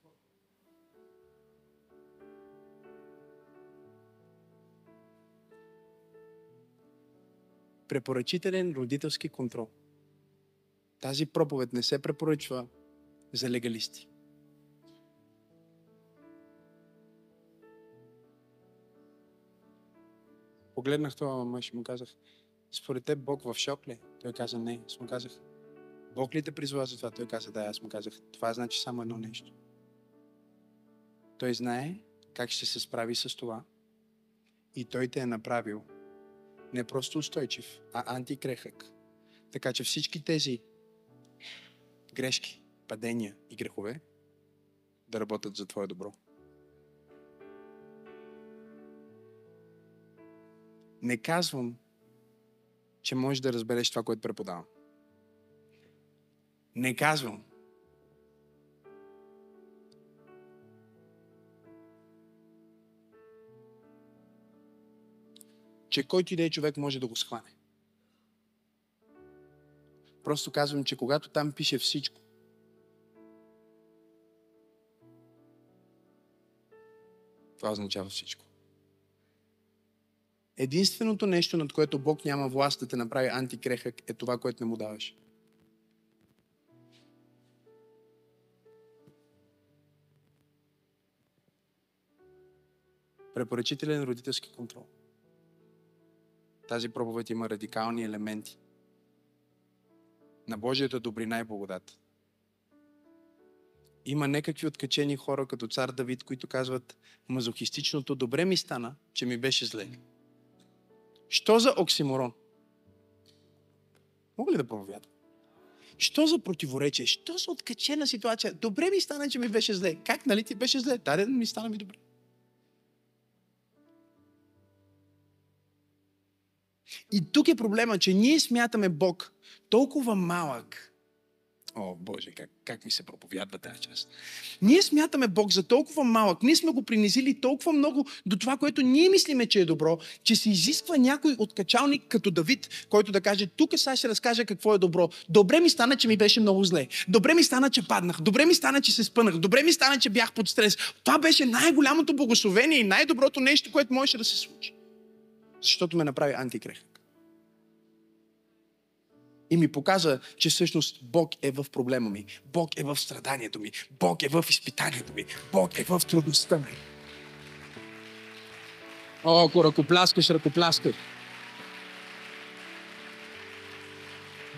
Препоръчителен родителски контрол. Тази проповед не се препоръчва за легалисти. Погледнах това мъж и му казах, според теб Бог в шок ли? Той каза не. Аз му казах, Бог ли те призвава за това? Той каза да. Аз му казах, това значи само едно нещо. Той знае как ще се справи с това. И той те е направил не просто устойчив, а антикрехък. Така че всички тези грешки, падения и грехове да работят за Твое добро. Не казвам, че можеш да разбереш това, което преподавам. Не казвам. Че който и да е човек може да го схване. Просто казвам, че когато там пише всичко, това означава всичко. Единственото нещо, над което Бог няма власт да те направи антикрехък, е това, което не му даваш. Препоръчителен родителски контрол. Тази проповед има радикални елементи на Божията добрина и благодат. Има некакви откачени хора, като цар Давид, които казват мазохистичното добре ми стана, че ми беше зле. Що за оксиморон? Мога ли да проповядам? Що за противоречие? Що за откачена ситуация? Добре ми стана, че ми беше зле. Как, нали ти беше зле? Даде ми стана ми добре. И тук е проблема, че ние смятаме Бог толкова малък, О, Боже, как, как ми се проповядва тази част. Ние смятаме Бог за толкова малък, ние сме го принизили толкова много до това, което ние мислиме, че е добро, че се изисква някой откачалник като Давид, който да каже, тук сега ще разкажа какво е добро. Добре ми стана, че ми беше много зле. Добре ми стана, че паднах. Добре ми стана, че се спънах. Добре ми стана, че бях под стрес. Това беше най-голямото благословение и най-доброто нещо, което можеше да се случи. Защото ме направи антикрех и ми показа, че всъщност Бог е в проблема ми. Бог е в страданието ми. Бог е в изпитанието ми. Бог е в трудността ми. О, ако ръкопляскаш, ръкопляскай.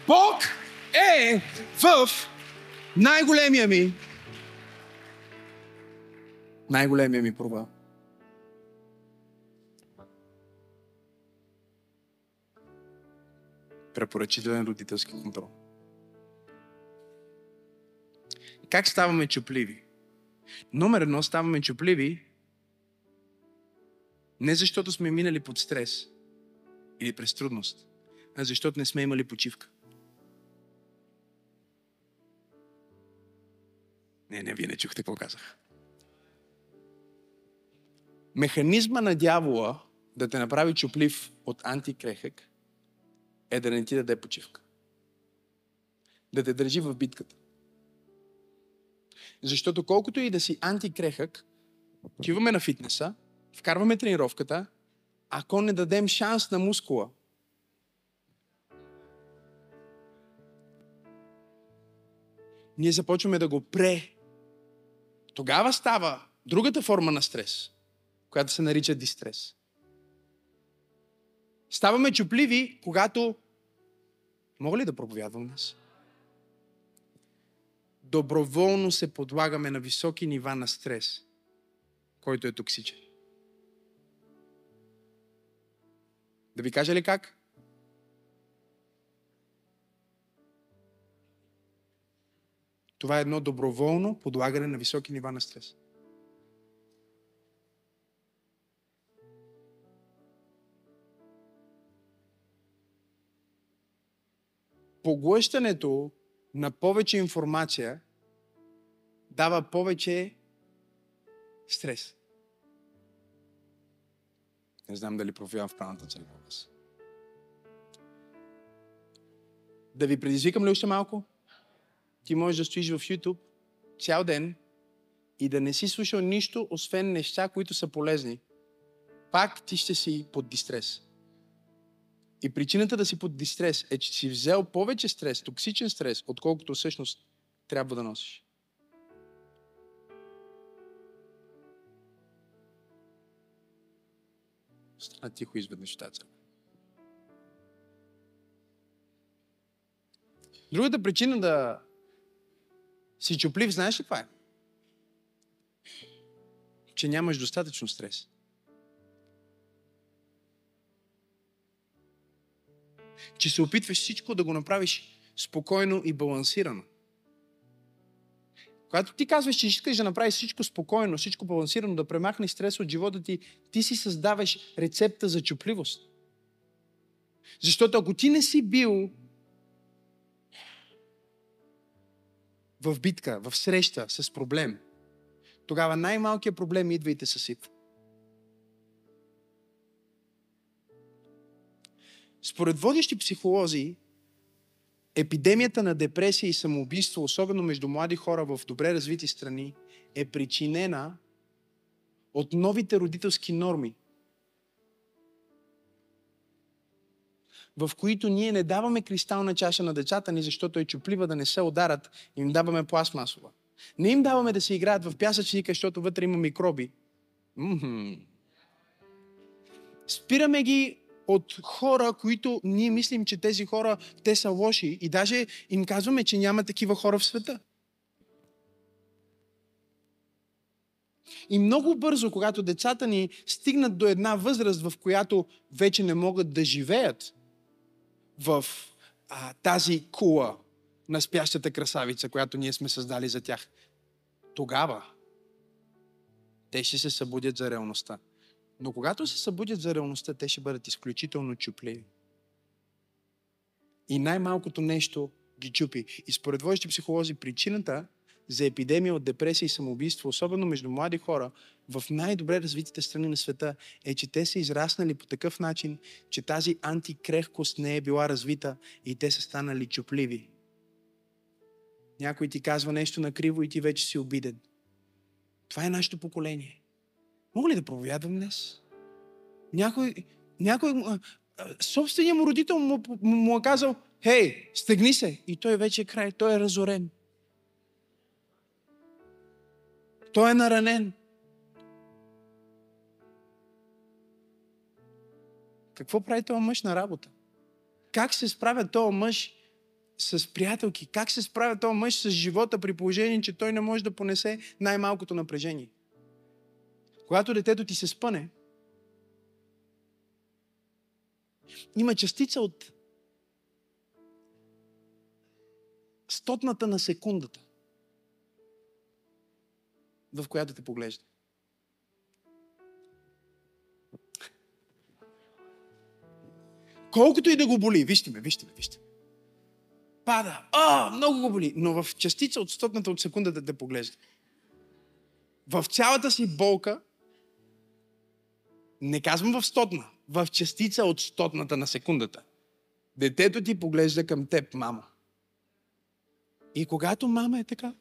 Бог е в най-големия ми най-големия ми провал. Препоръчителен родителски контрол. Как ставаме чупливи? Номер едно, ставаме чупливи не защото сме минали под стрес или през трудност, а защото не сме имали почивка. Не, не, вие не чухте какво казах. Механизма на дявола да те направи чуплив от антикрехък е да не ти даде почивка. Да те държи в битката. Защото колкото и да си антикрехък, отиваме на фитнеса, вкарваме тренировката, ако не дадем шанс на мускула, ние започваме да го пре. Тогава става другата форма на стрес, която се нарича дистрес. Ставаме чупливи, когато... Мога ли да проповядвам днес? Доброволно се подлагаме на високи нива на стрес, който е токсичен. Да ви кажа ли как? Това е едно доброволно подлагане на високи нива на стрес. Поглъщането на повече информация дава повече стрес. Не знам дали профилам в правната църква. Да ви предизвикам ли още малко? Ти можеш да стоиш в YouTube цял ден и да не си слушал нищо, освен неща, които са полезни. Пак ти ще си под дистрес. И причината да си под дистрес е, че си взел повече стрес, токсичен стрес, отколкото всъщност трябва да носиш. Стана тихо изведнъж тази Другата причина да си чуплив, знаеш ли това е? Че нямаш достатъчно стрес. Че се опитваш всичко да го направиш спокойно и балансирано. Когато ти казваш, че искаш да направиш всичко спокойно, всичко балансирано, да премахнеш стрес от живота ти, ти си създаваш рецепта за чупливост. Защото ако ти не си бил в битка, в среща с проблем, тогава най-малкият проблем идва и те съсипва. Според водещи психолози, епидемията на депресия и самоубийство, особено между млади хора в добре развити страни, е причинена от новите родителски норми, в които ние не даваме кристална чаша на децата ни, защото е чуплива да не се ударат, им даваме пластмасова. Не им даваме да се играят в пясъчника, защото вътре има микроби. Спираме ги от хора, които ние мислим, че тези хора, те са лоши и даже им казваме, че няма такива хора в света. И много бързо, когато децата ни стигнат до една възраст, в която вече не могат да живеят, в а, тази кула на спящата красавица, която ние сме създали за тях. Тогава те ще се събудят за реалността. Но когато се събудят за реалността, те ще бъдат изключително чупливи. И най-малкото нещо ги чупи. И според водещи психолози, причината за епидемия от депресия и самоубийство, особено между млади хора, в най-добре развитите страни на света, е, че те са израснали по такъв начин, че тази антикрехкост не е била развита и те са станали чупливи. Някой ти казва нещо накриво и ти вече си обиден. Това е нашето поколение. Мога ли да проповядвам днес? Някой, някой собственият му родител му, му, е казал, хей, стегни се. И той вече е край, той е разорен. Той е наранен. Какво прави този мъж на работа? Как се справя този мъж с приятелки? Как се справя този мъж с живота при положение, че той не може да понесе най-малкото напрежение? Когато детето ти се спъне, има частица от стотната на секундата, в която те поглежда. Колкото и да го боли, вижте ме, вижте ме, вижте ме. Пада. А, много го боли. Но в частица от стотната от секундата те поглежда. В цялата си болка, не казвам в стотна, в частица от стотната на секундата. Детето ти поглежда към теб, мама. И когато мама е така,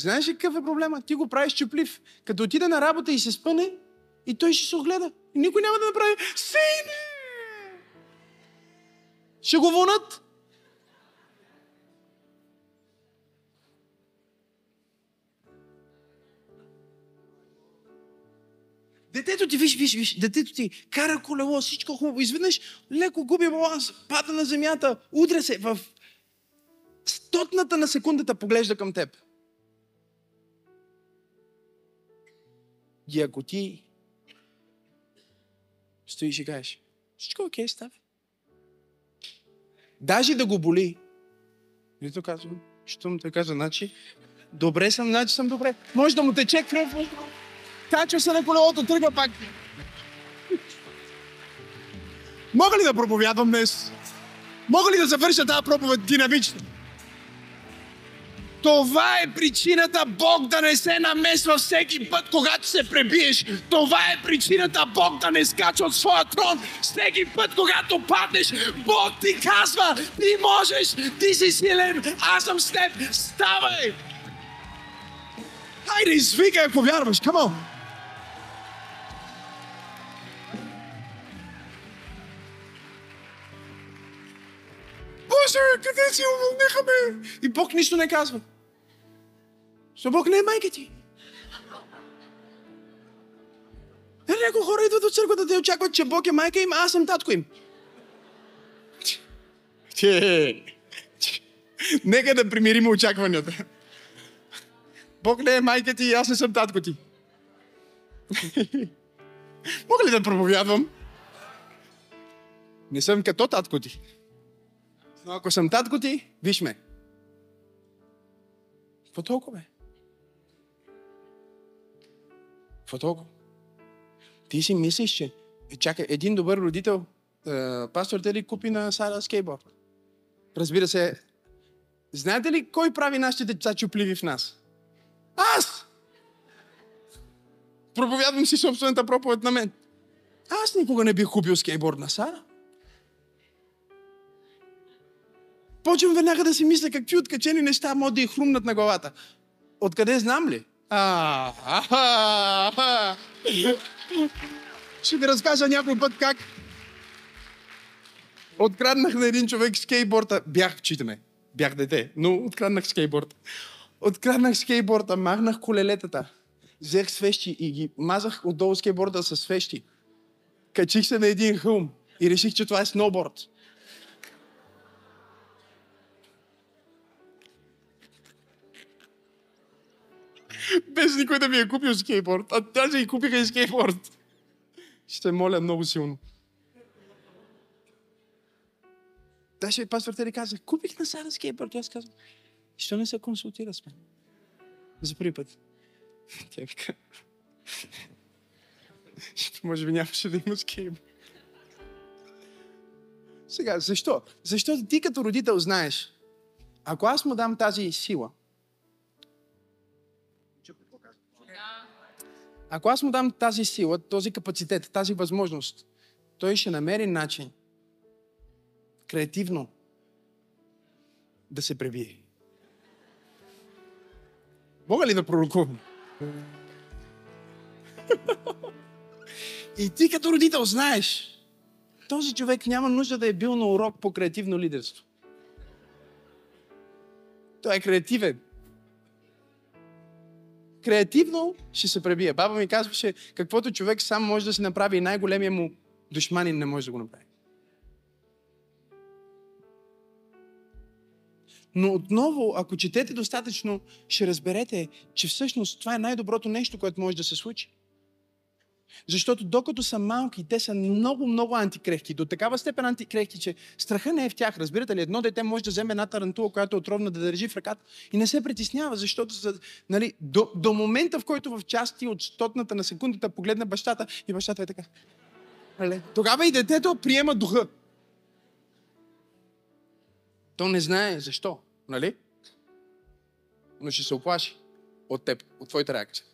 Знаеш ли какъв е проблема? Ти го правиш чуплив. Като отиде на работа и се спъне, и той ще се огледа. И никой няма да направи сине! Ще го вълнат. Детето ти, виж, виж, виж, детето ти кара колело, всичко хубаво. Изведнъж леко губи баланс, пада на земята, удря се в стотната на секундата поглежда към теб. И ако ти стоиш и кажеш, всичко окей, става. Даже да го боли. Нито казвам, що му те каза, значи, добре съм, значи съм добре. Може да му тече кръв, качва се на колелото, тръгва пак. Мога ли да проповядвам днес? Мога ли да завърша тази проповед динамично? Това е причината Бог да не се намесва всеки път, когато се пребиеш. Това е причината Бог да не скача от своя трон всеки път, когато паднеш. Бог ти казва, ти можеш, ти си силен, аз съм с теб, ставай! Хайде, извикай, ако вярваш, come! Къде си уволниха ме? И Бог нищо не казва. Защото Бог не е майка ти. Е, някои хора идват от църквата да очакват, че Бог е майка им, а аз съм татко им. Нека да примирим очакванията. Бог не е майка ти и аз не съм татко ти. Мога ли да проповядвам? Не съм като татко ти. Но ако съм татко ти, виж ме. Какво толкова бе? Какво толкова? Ти си мислиш, че е, чакай, един добър родител, е, пастор, те ли купи на Сара скейтборд? Разбира се, знаете ли кой прави нашите деца чупливи в нас? Аз! Проповядвам си собствената проповед на мен. Аз никога не бих купил скейтборд на Сара. Почвам веднага да си мисля какви откачени неща могат да й хрумнат на главата. Откъде знам ли? А, а, а, а. Ще ви разкажа някой път как откраднах на един човек скейтборда. Бях, читаме, бях дете, но откраднах скейтборд. Откраднах скейтборда, махнах колелетата, взех свещи и ги мазах отдолу скейтборда с свещи. Качих се на един хълм и реших, че това е сноуборд. Без никой да ми е купил скейтборд. А даже и купиха и скейтборд. Ще моля много силно. Даже пастор ли каза, купих на Сара скейтборд. Аз казвам, що не се консултира с мен? За първи път. Тя вика, може би нямаше да има скейтборд. Сега, защо? Защото ти като родител знаеш, ако аз му дам тази сила, Ако аз му дам тази сила, този капацитет, тази възможност, той ще намери начин креативно да се пребие. Мога ли да пророкувам? И ти като родител знаеш, този човек няма нужда да е бил на урок по креативно лидерство. Той е креативен креативно ще се пребие. Баба ми казваше, каквото човек сам може да си направи и най-големия му душманин не може да го направи. Но отново, ако четете достатъчно, ще разберете, че всъщност това е най-доброто нещо, което може да се случи. Защото докато са малки, те са много, много антикрехки. До такава степен антикрехки, че страха не е в тях. Разбирате ли? Едно дете може да вземе една тарантула, която е отровна, да държи в ръката и не се притеснява, защото нали, до, до момента, в който в части от стотната на секундата погледне бащата и бащата е така. Нали? Тогава и детето приема духа. То не знае защо, нали? Но ще се оплаши от теб, от твоята реакция.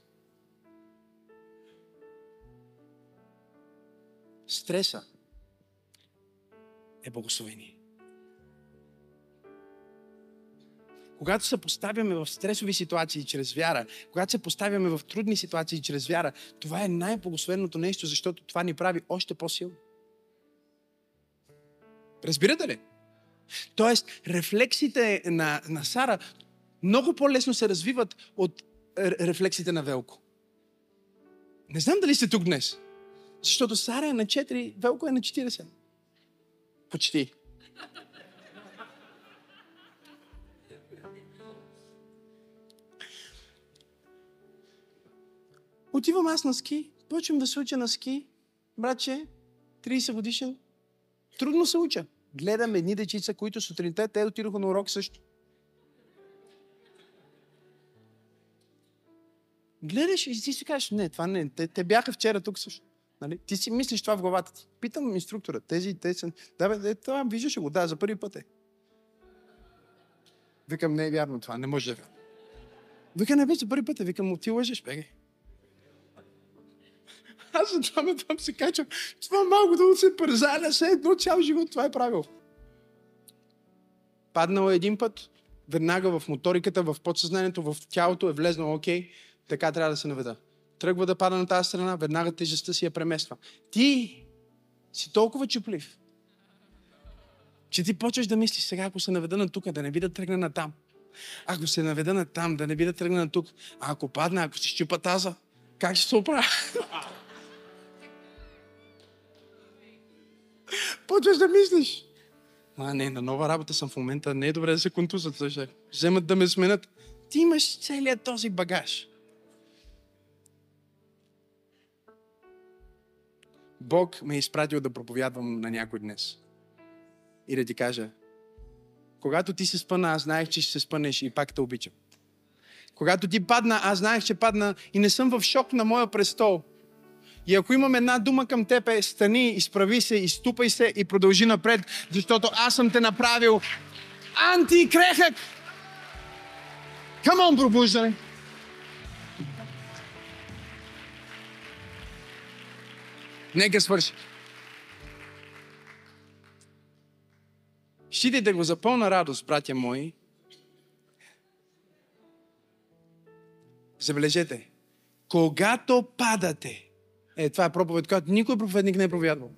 Стреса е благословение. Когато се поставяме в стресови ситуации чрез вяра, когато се поставяме в трудни ситуации чрез вяра, това е най-благословеното нещо, защото това ни прави още по-силно. Разбирате ли? Тоест, рефлексите на, на Сара много по-лесно се развиват от рефлексите на Велко. Не знам дали сте тук днес. Защото Сара е на 4, Велко е на 40. Почти. Отивам аз на ски, почвам да се уча на ски. Братче, 30 годишен. Трудно се уча. Гледам едни дечица, които сутринта те отидоха на урок също. Гледаш и ти си кажеш, не, това не, те, те бяха вчера тук също. Нали? Ти си мислиш това в главата ти. Питам инструктора, тези, те са... Да, бе, това виждаш го, да, за първи път е. Викам, не е вярно това, не може да е Вика, не бе, за първи път е. Викам, ти лъжеш, бегай. *laughs* Аз за това ме там се качвам. Това малко да се пързаля, се едно цял живот това е правил. Паднал един път, веднага в моториката, в подсъзнанието, в тялото е влезнал, окей, така трябва да се наведа. Тръгва да пада на тази страна, веднага тежестта си я премества. Ти си толкова чуплив, че ти почваш да мислиш сега, ако се наведа на тук, да не би да тръгна на там. Ако се наведа на там, да не би да тръгна на тук. А ако падна, ако си щупа таза, как ще се оправя? *laughs* Почваш да мислиш. А, не, на нова работа съм в момента. Не е добре да се контузат, вземат да ме сменят. Ти имаш целият този багаж. Бог ме е изпратил да проповядвам на някой днес. И да ти кажа, когато ти се спъна, аз знаех, че ще се спънеш и пак те обичам. Когато ти падна, аз знаех, че падна и не съм в шок на моя престол. И ако имам една дума към теб, стани, изправи се, изтупай се и продължи напред, защото аз съм те направил антикрехък. Камон, пробуждане! Нека свърши. Считайте го за пълна радост, братя мои. Забележете, когато падате, е, това е проповед, която никой проповедник не е проповядвал.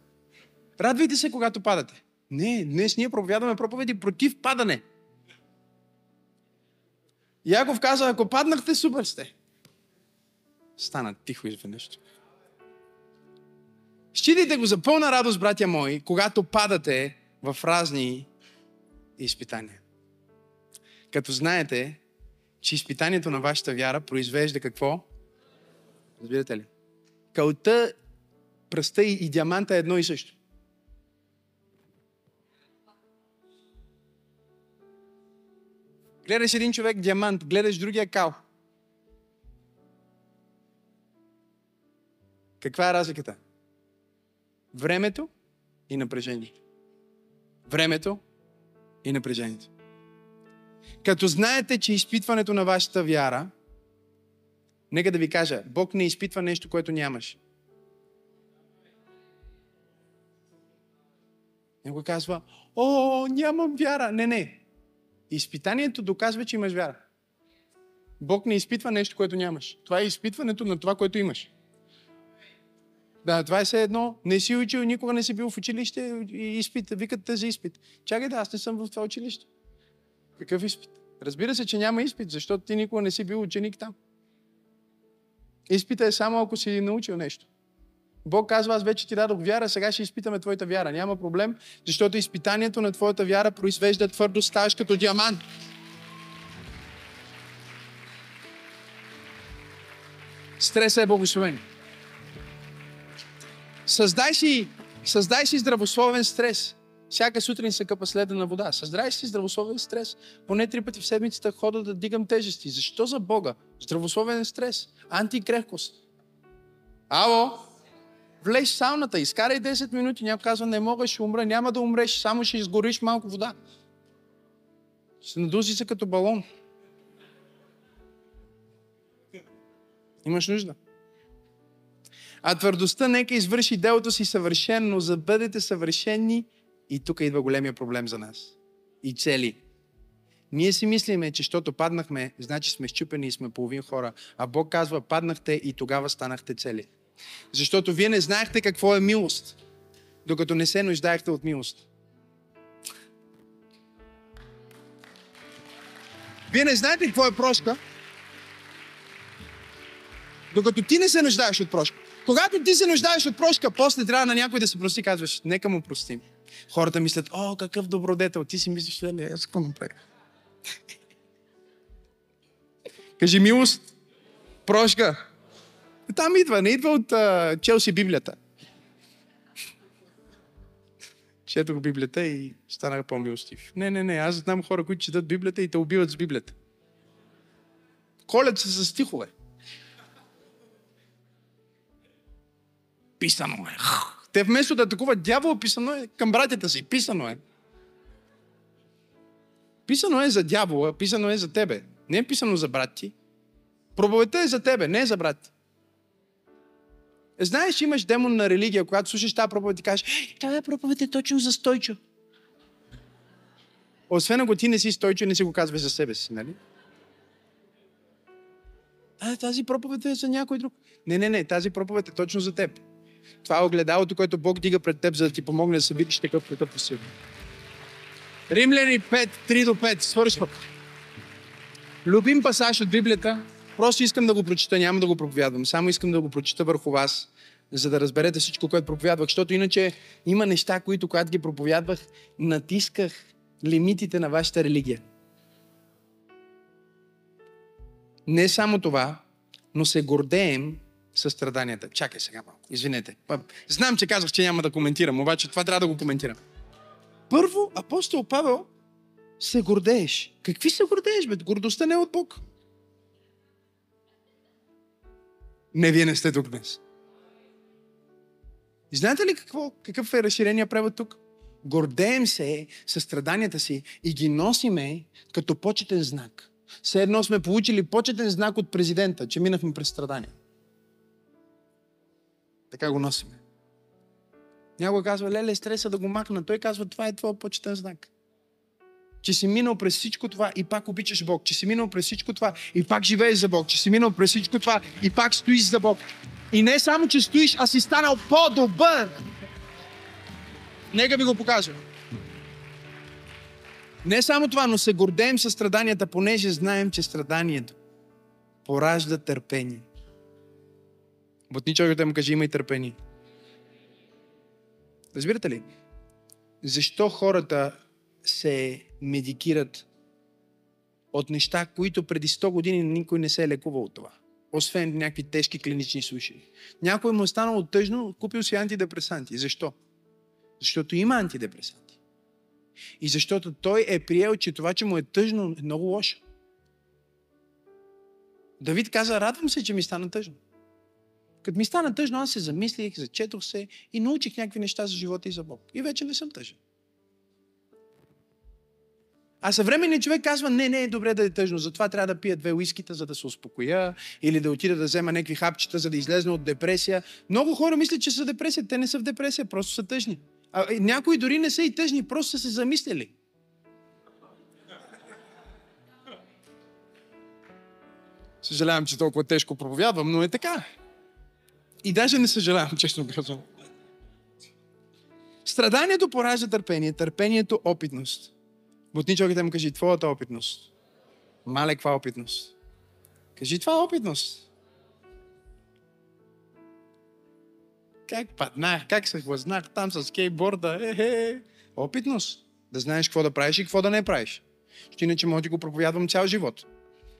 Радвайте се, когато падате. Не, днес ние проповядваме проповеди против падане. Яков каза, ако паднахте, супер сте. Стана тихо изведнъж. Считайте го за пълна радост, братя мои, когато падате в разни изпитания. Като знаете, че изпитанието на вашата вяра произвежда какво? Разбирате ли? Кълта, пръста и, и диаманта е едно и също. Гледаш един човек диамант, гледаш другия кал. Каква е разликата? Времето и напрежението. Времето и напрежението. Като знаете, че изпитването на вашата вяра, нека да ви кажа, Бог не изпитва нещо, което нямаш. Някой казва, о, нямам вяра. Не, не. Изпитанието доказва, че имаш вяра. Бог не изпитва нещо, което нямаш. Това е изпитването на това, което имаш. Да, това е все едно. Не си учил, никога не си бил в училище и изпит. Викат те за изпит. Чакай да, аз не съм в това училище. Какъв изпит? Разбира се, че няма изпит, защото ти никога не си бил ученик там. Изпита е само ако си научил нещо. Бог казва, аз вече ти дадох вяра, сега ще изпитаме твоята вяра. Няма проблем, защото изпитанието на твоята вяра произвежда твърдо ставаш като диамант. Стресът е благословен. Създай си, създай си здравословен стрес. Всяка сутрин се къпа следа на вода. Създай си здравословен стрес. Поне три пъти в седмицата хода да дигам тежести. Защо за Бога? Здравословен стрес. Антикрехкост. Ало? Влез в сауната, изкарай 10 минути. Някой казва, не мога, ще умра. Няма да умреш, само ще изгориш малко вода. Ще надузи се като балон. Имаш нужда. А твърдостта нека извърши делото си съвършено, за да бъдете съвършени. И тук идва големия проблем за нас. И цели. Ние си мислиме, че щото паднахме, значи сме щупени и сме половин хора. А Бог казва, паднахте и тогава станахте цели. Защото вие не знаехте какво е милост, докато не се нуждаехте от милост. Вие не знаете какво е прошка, докато ти не се нуждаеш от прошка. Когато ти се нуждаеш от прошка, после трябва на някой да се прости, казваш, нека му простим. Хората мислят, о, какъв добродетел. Ти си мислиш, ли, аз какво направя? Кажи милост, прошка. Там идва, не идва от uh, Челси Библията. Четох Библията и станах по-милостив. Не, не, не, аз знам хора, които четат Библията и те убиват с Библията. Колят се с стихове. Писано е. Те вместо да атакуват дявола, писано е към братята си. Писано е. Писано е за дявола, писано е за тебе. Не е писано за брат ти. Проповедта е за тебе, не е за брат ти. Знаеш, имаш демон на религия, когато слушаш тази проповед и кажеш, тази проповед е точно за Стойчо. Освен ако ти не си Стойчо, не си го казваш за себе си, нали? А, тази проповед е за някой друг. Не, не, не, тази проповед е точно за теб. Това е огледалото, което Бог дига пред теб, за да ти помогне да се видиш такъв, какъв си. Римляни 5, 3 до 5, свършва. Любим пасаж от Библията. Просто искам да го прочита, няма да го проповядвам. Само искам да го прочита върху вас, за да разберете всичко, което проповядвах. Защото иначе има неща, които, когато ги проповядвах, натисках лимитите на вашата религия. Не само това, но се гордеем със страданията. Чакай сега малко. Извинете. Знам, че казах, че няма да коментирам, обаче това трябва да го коментирам. Първо, апостол Павел се гордееш. Какви се гордееш, бе? Гордостта не е от Бог. Не, вие не сте тук днес. Знаете ли какво, какъв е разширения превод тук? Гордеем се със страданията си и ги носиме като почетен знак. Все едно сме получили почетен знак от президента, че минахме през страдания. Така го носиме. Някой казва, леле, стреса да го махна. Той казва, това е твой почетен знак. Че си минал през всичко това и пак обичаш Бог. Че си минал през всичко това и пак живееш за Бог. Че си минал през всичко това и пак стоиш за Бог. И не само, че стоиш, а си станал по-добър. Нека ви го покажа. Не само това, но се гордеем със страданията, понеже знаем, че страданието поражда търпение. Бутни човекът му каже, и търпение. Разбирате ли? Защо хората се медикират от неща, които преди 100 години никой не се е лекувал от това? Освен някакви тежки клинични случаи. Някой му е станало тъжно, купил си антидепресанти. Защо? Защото има антидепресанти. И защото той е приел, че това, че му е тъжно, е много лошо. Давид каза, радвам се, че ми стана тъжно. Като ми стана тъжно, аз се замислих, зачетох се и научих някакви неща за живота и за Бог. И вече не съм тъжен. А съвременният човек казва, не, не е добре да е тъжно, затова трябва да пия две уискита, за да се успокоя, или да отида да взема някакви хапчета, за да излезна от депресия. Много хора мислят, че са депресия. Те не са в депресия, просто са тъжни. А, някои дори не са и тъжни, просто са се замислили. Съжалявам, че толкова тежко проповядвам, но е така. И даже не съжалявам, честно казвам. Страданието поражда търпение, търпението опитност. Бутни човекът му кажи, твоята опитност. Мале, каква опитност? Кажи, това е опитност. Как паднах, как се хлъзнах там с кейборда. Е-е-е. Опитност. Да знаеш какво да правиш и какво да не правиш. Ще иначе може да го проповядвам цял живот.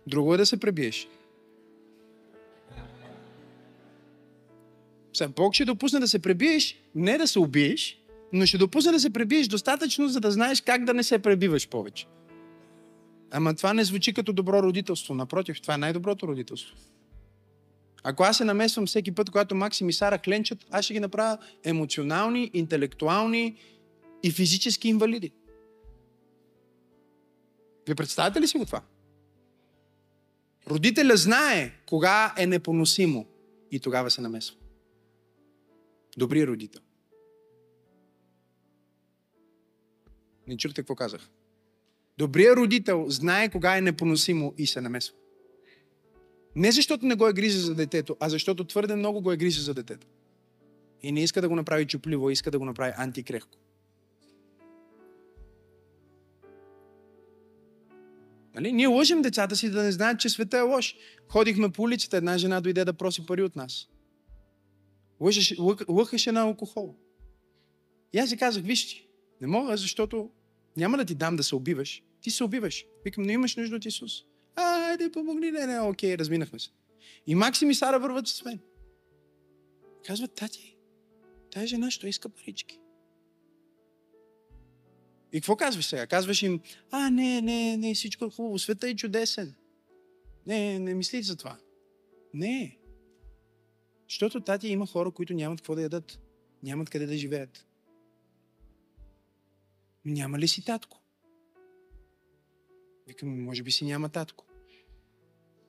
Друго е да се пребиеш. Сега, Бог ще допусне да се пребиеш, не да се убиеш, но ще допусне да се пребиеш достатъчно, за да знаеш как да не се пребиваш повече. Ама това не звучи като добро родителство. Напротив, това е най-доброто родителство. Ако аз се намесвам всеки път, когато Максим и Сара кленчат, аз ще ги направя емоционални, интелектуални и физически инвалиди. Вие представяте ли си го това? Родителя знае кога е непоносимо и тогава се намесва. Добри родител. Не чухте какво казах. Добрият родител знае кога е непоносимо и се намесва. Не защото не го е грижа за детето, а защото твърде много го е грижа за детето. И не иска да го направи чупливо, иска да го направи антикрехко. Нали? Ние лъжим децата си да не знаят, че света е лош. Ходихме по улицата, една жена дойде да проси пари от нас. Лъжеше, лъхаше на алкохол. И аз си казах, виж ти, не мога, защото няма да ти дам да се убиваш. Ти се убиваш. Викам, но имаш нужда от Исус. Айде, помогни, не, не, окей, разминахме се. И Максим и Сара върват с мен. Казват, тати, тази жена що иска парички. И какво казваш сега? Казваш им, а, не, не, не, всичко е хубаво, света е чудесен. Не, не мисли за това. Не. Защото тати има хора, които нямат какво да ядат. Нямат къде да живеят. Няма ли си татко? Викам, може би си няма татко.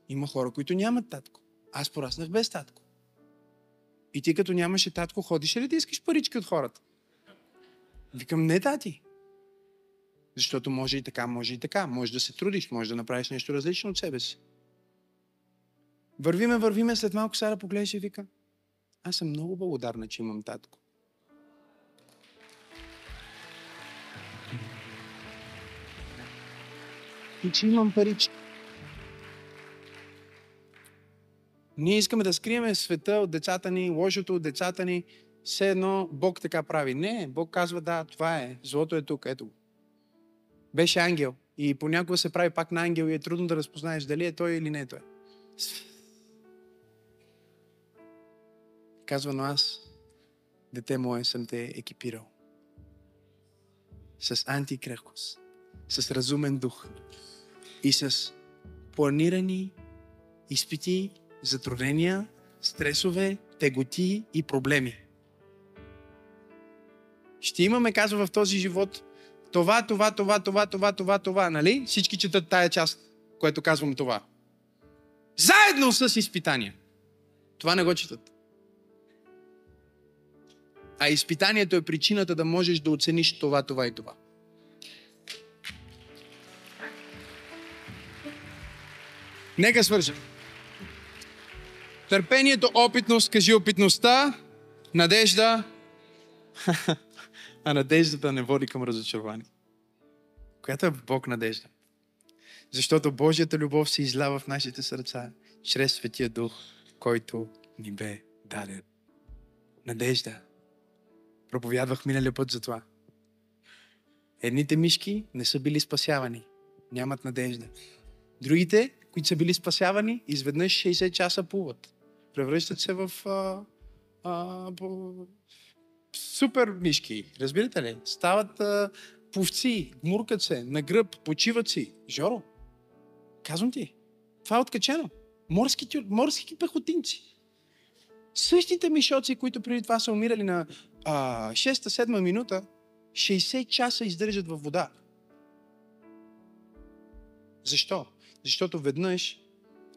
Има хора, които нямат татко. Аз пораснах без татко. И ти като нямаше татко, ходиш ли да искаш парички от хората? Викам, не, тати. Защото може и така, може и така. Може да се трудиш, може да направиш нещо различно от себе си. Вървиме, вървиме, след малко Сара погледаше и вика, аз съм много благодарна, че имам татко. И че имам парички. Ние искаме да скриеме света от децата ни, лошото от децата ни. Все едно Бог така прави. Не, Бог казва, да, това е. Злото е тук, ето го. Беше ангел. И понякога се прави пак на ангел и е трудно да разпознаеш дали е той или не е той. Казва, аз, дете мое, съм те екипирал. С антикрехкост, с разумен дух и с планирани изпити, затруднения, стресове, теготи и проблеми. Ще имаме, казва в този живот, това, това, това, това, това, това, това, нали? Всички четат тая част, което казвам това. Заедно с изпитания. Това не го четат. А изпитанието е причината да можеш да оцениш това, това и това. Нека свържем. Търпението, опитност, кажи опитността, надежда, *laughs* а надеждата не води към разочарование. Която е Бог надежда. Защото Божията любов се излява в нашите сърца чрез Светия Дух, който ни бе даден. Надежда. Проповядвах миналия път за това. Едните мишки не са били спасявани. Нямат надежда. Другите, които са били спасявани, изведнъж 60 часа плуват. Превръщат се в а, а, по, супер мишки. Разбирате ли? Стават а, повци, муркат се, на гръб, почиват си. Жоро, казвам ти, това е откачено. Морски, морски пехотинци. Същите мишоци, които преди това са умирали на 6-7 минута, 60 часа издържат във вода. Защо? Защото веднъж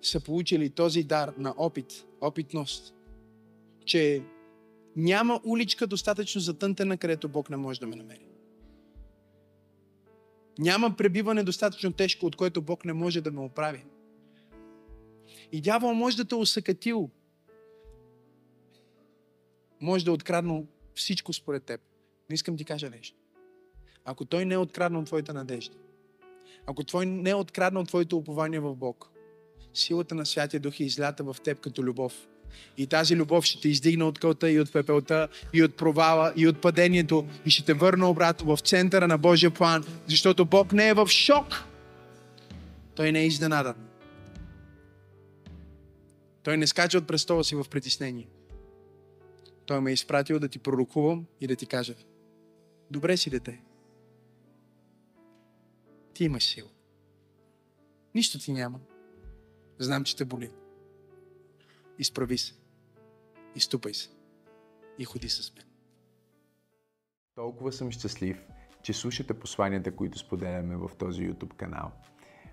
са получили този дар на опит, опитност, че няма уличка достатъчно затънтена, където Бог не може да ме намери. Няма пребиване достатъчно тежко, от което Бог не може да ме оправи. И дявол може да те усъкатил. Може да е откраднал всичко според теб. Не искам ти кажа нещо. Ако той не е откраднал твоята надежда, ако той не е откраднал твоето упование в Бог, силата на Святия Дух е излята в теб като любов. И тази любов ще те издигне от кълта и от пепелта, и от провала, и от падението, и ще те върне обратно в центъра на Божия план, защото Бог не е в шок. Той не е изненадан. Той не скача от престола си в притеснение. Той ме е изпратил да ти пророкувам и да ти кажа, добре си дете. Ти имаш сила. Нищо ти няма. Знам, че те боли. Изправи се. Изтупай се. И ходи с мен. Толкова съм щастлив, че слушате посланията, които споделяме в този YouTube канал.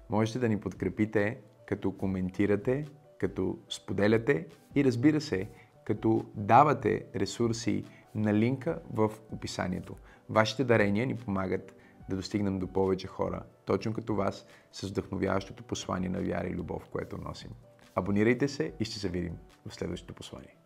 Можете да ни подкрепите, като коментирате, като споделяте и разбира се, като давате ресурси на линка в описанието. Вашите дарения ни помагат да достигнем до повече хора, точно като вас, с вдъхновяващото послание на вяра и любов, което носим. Абонирайте се и ще се видим в следващото послание.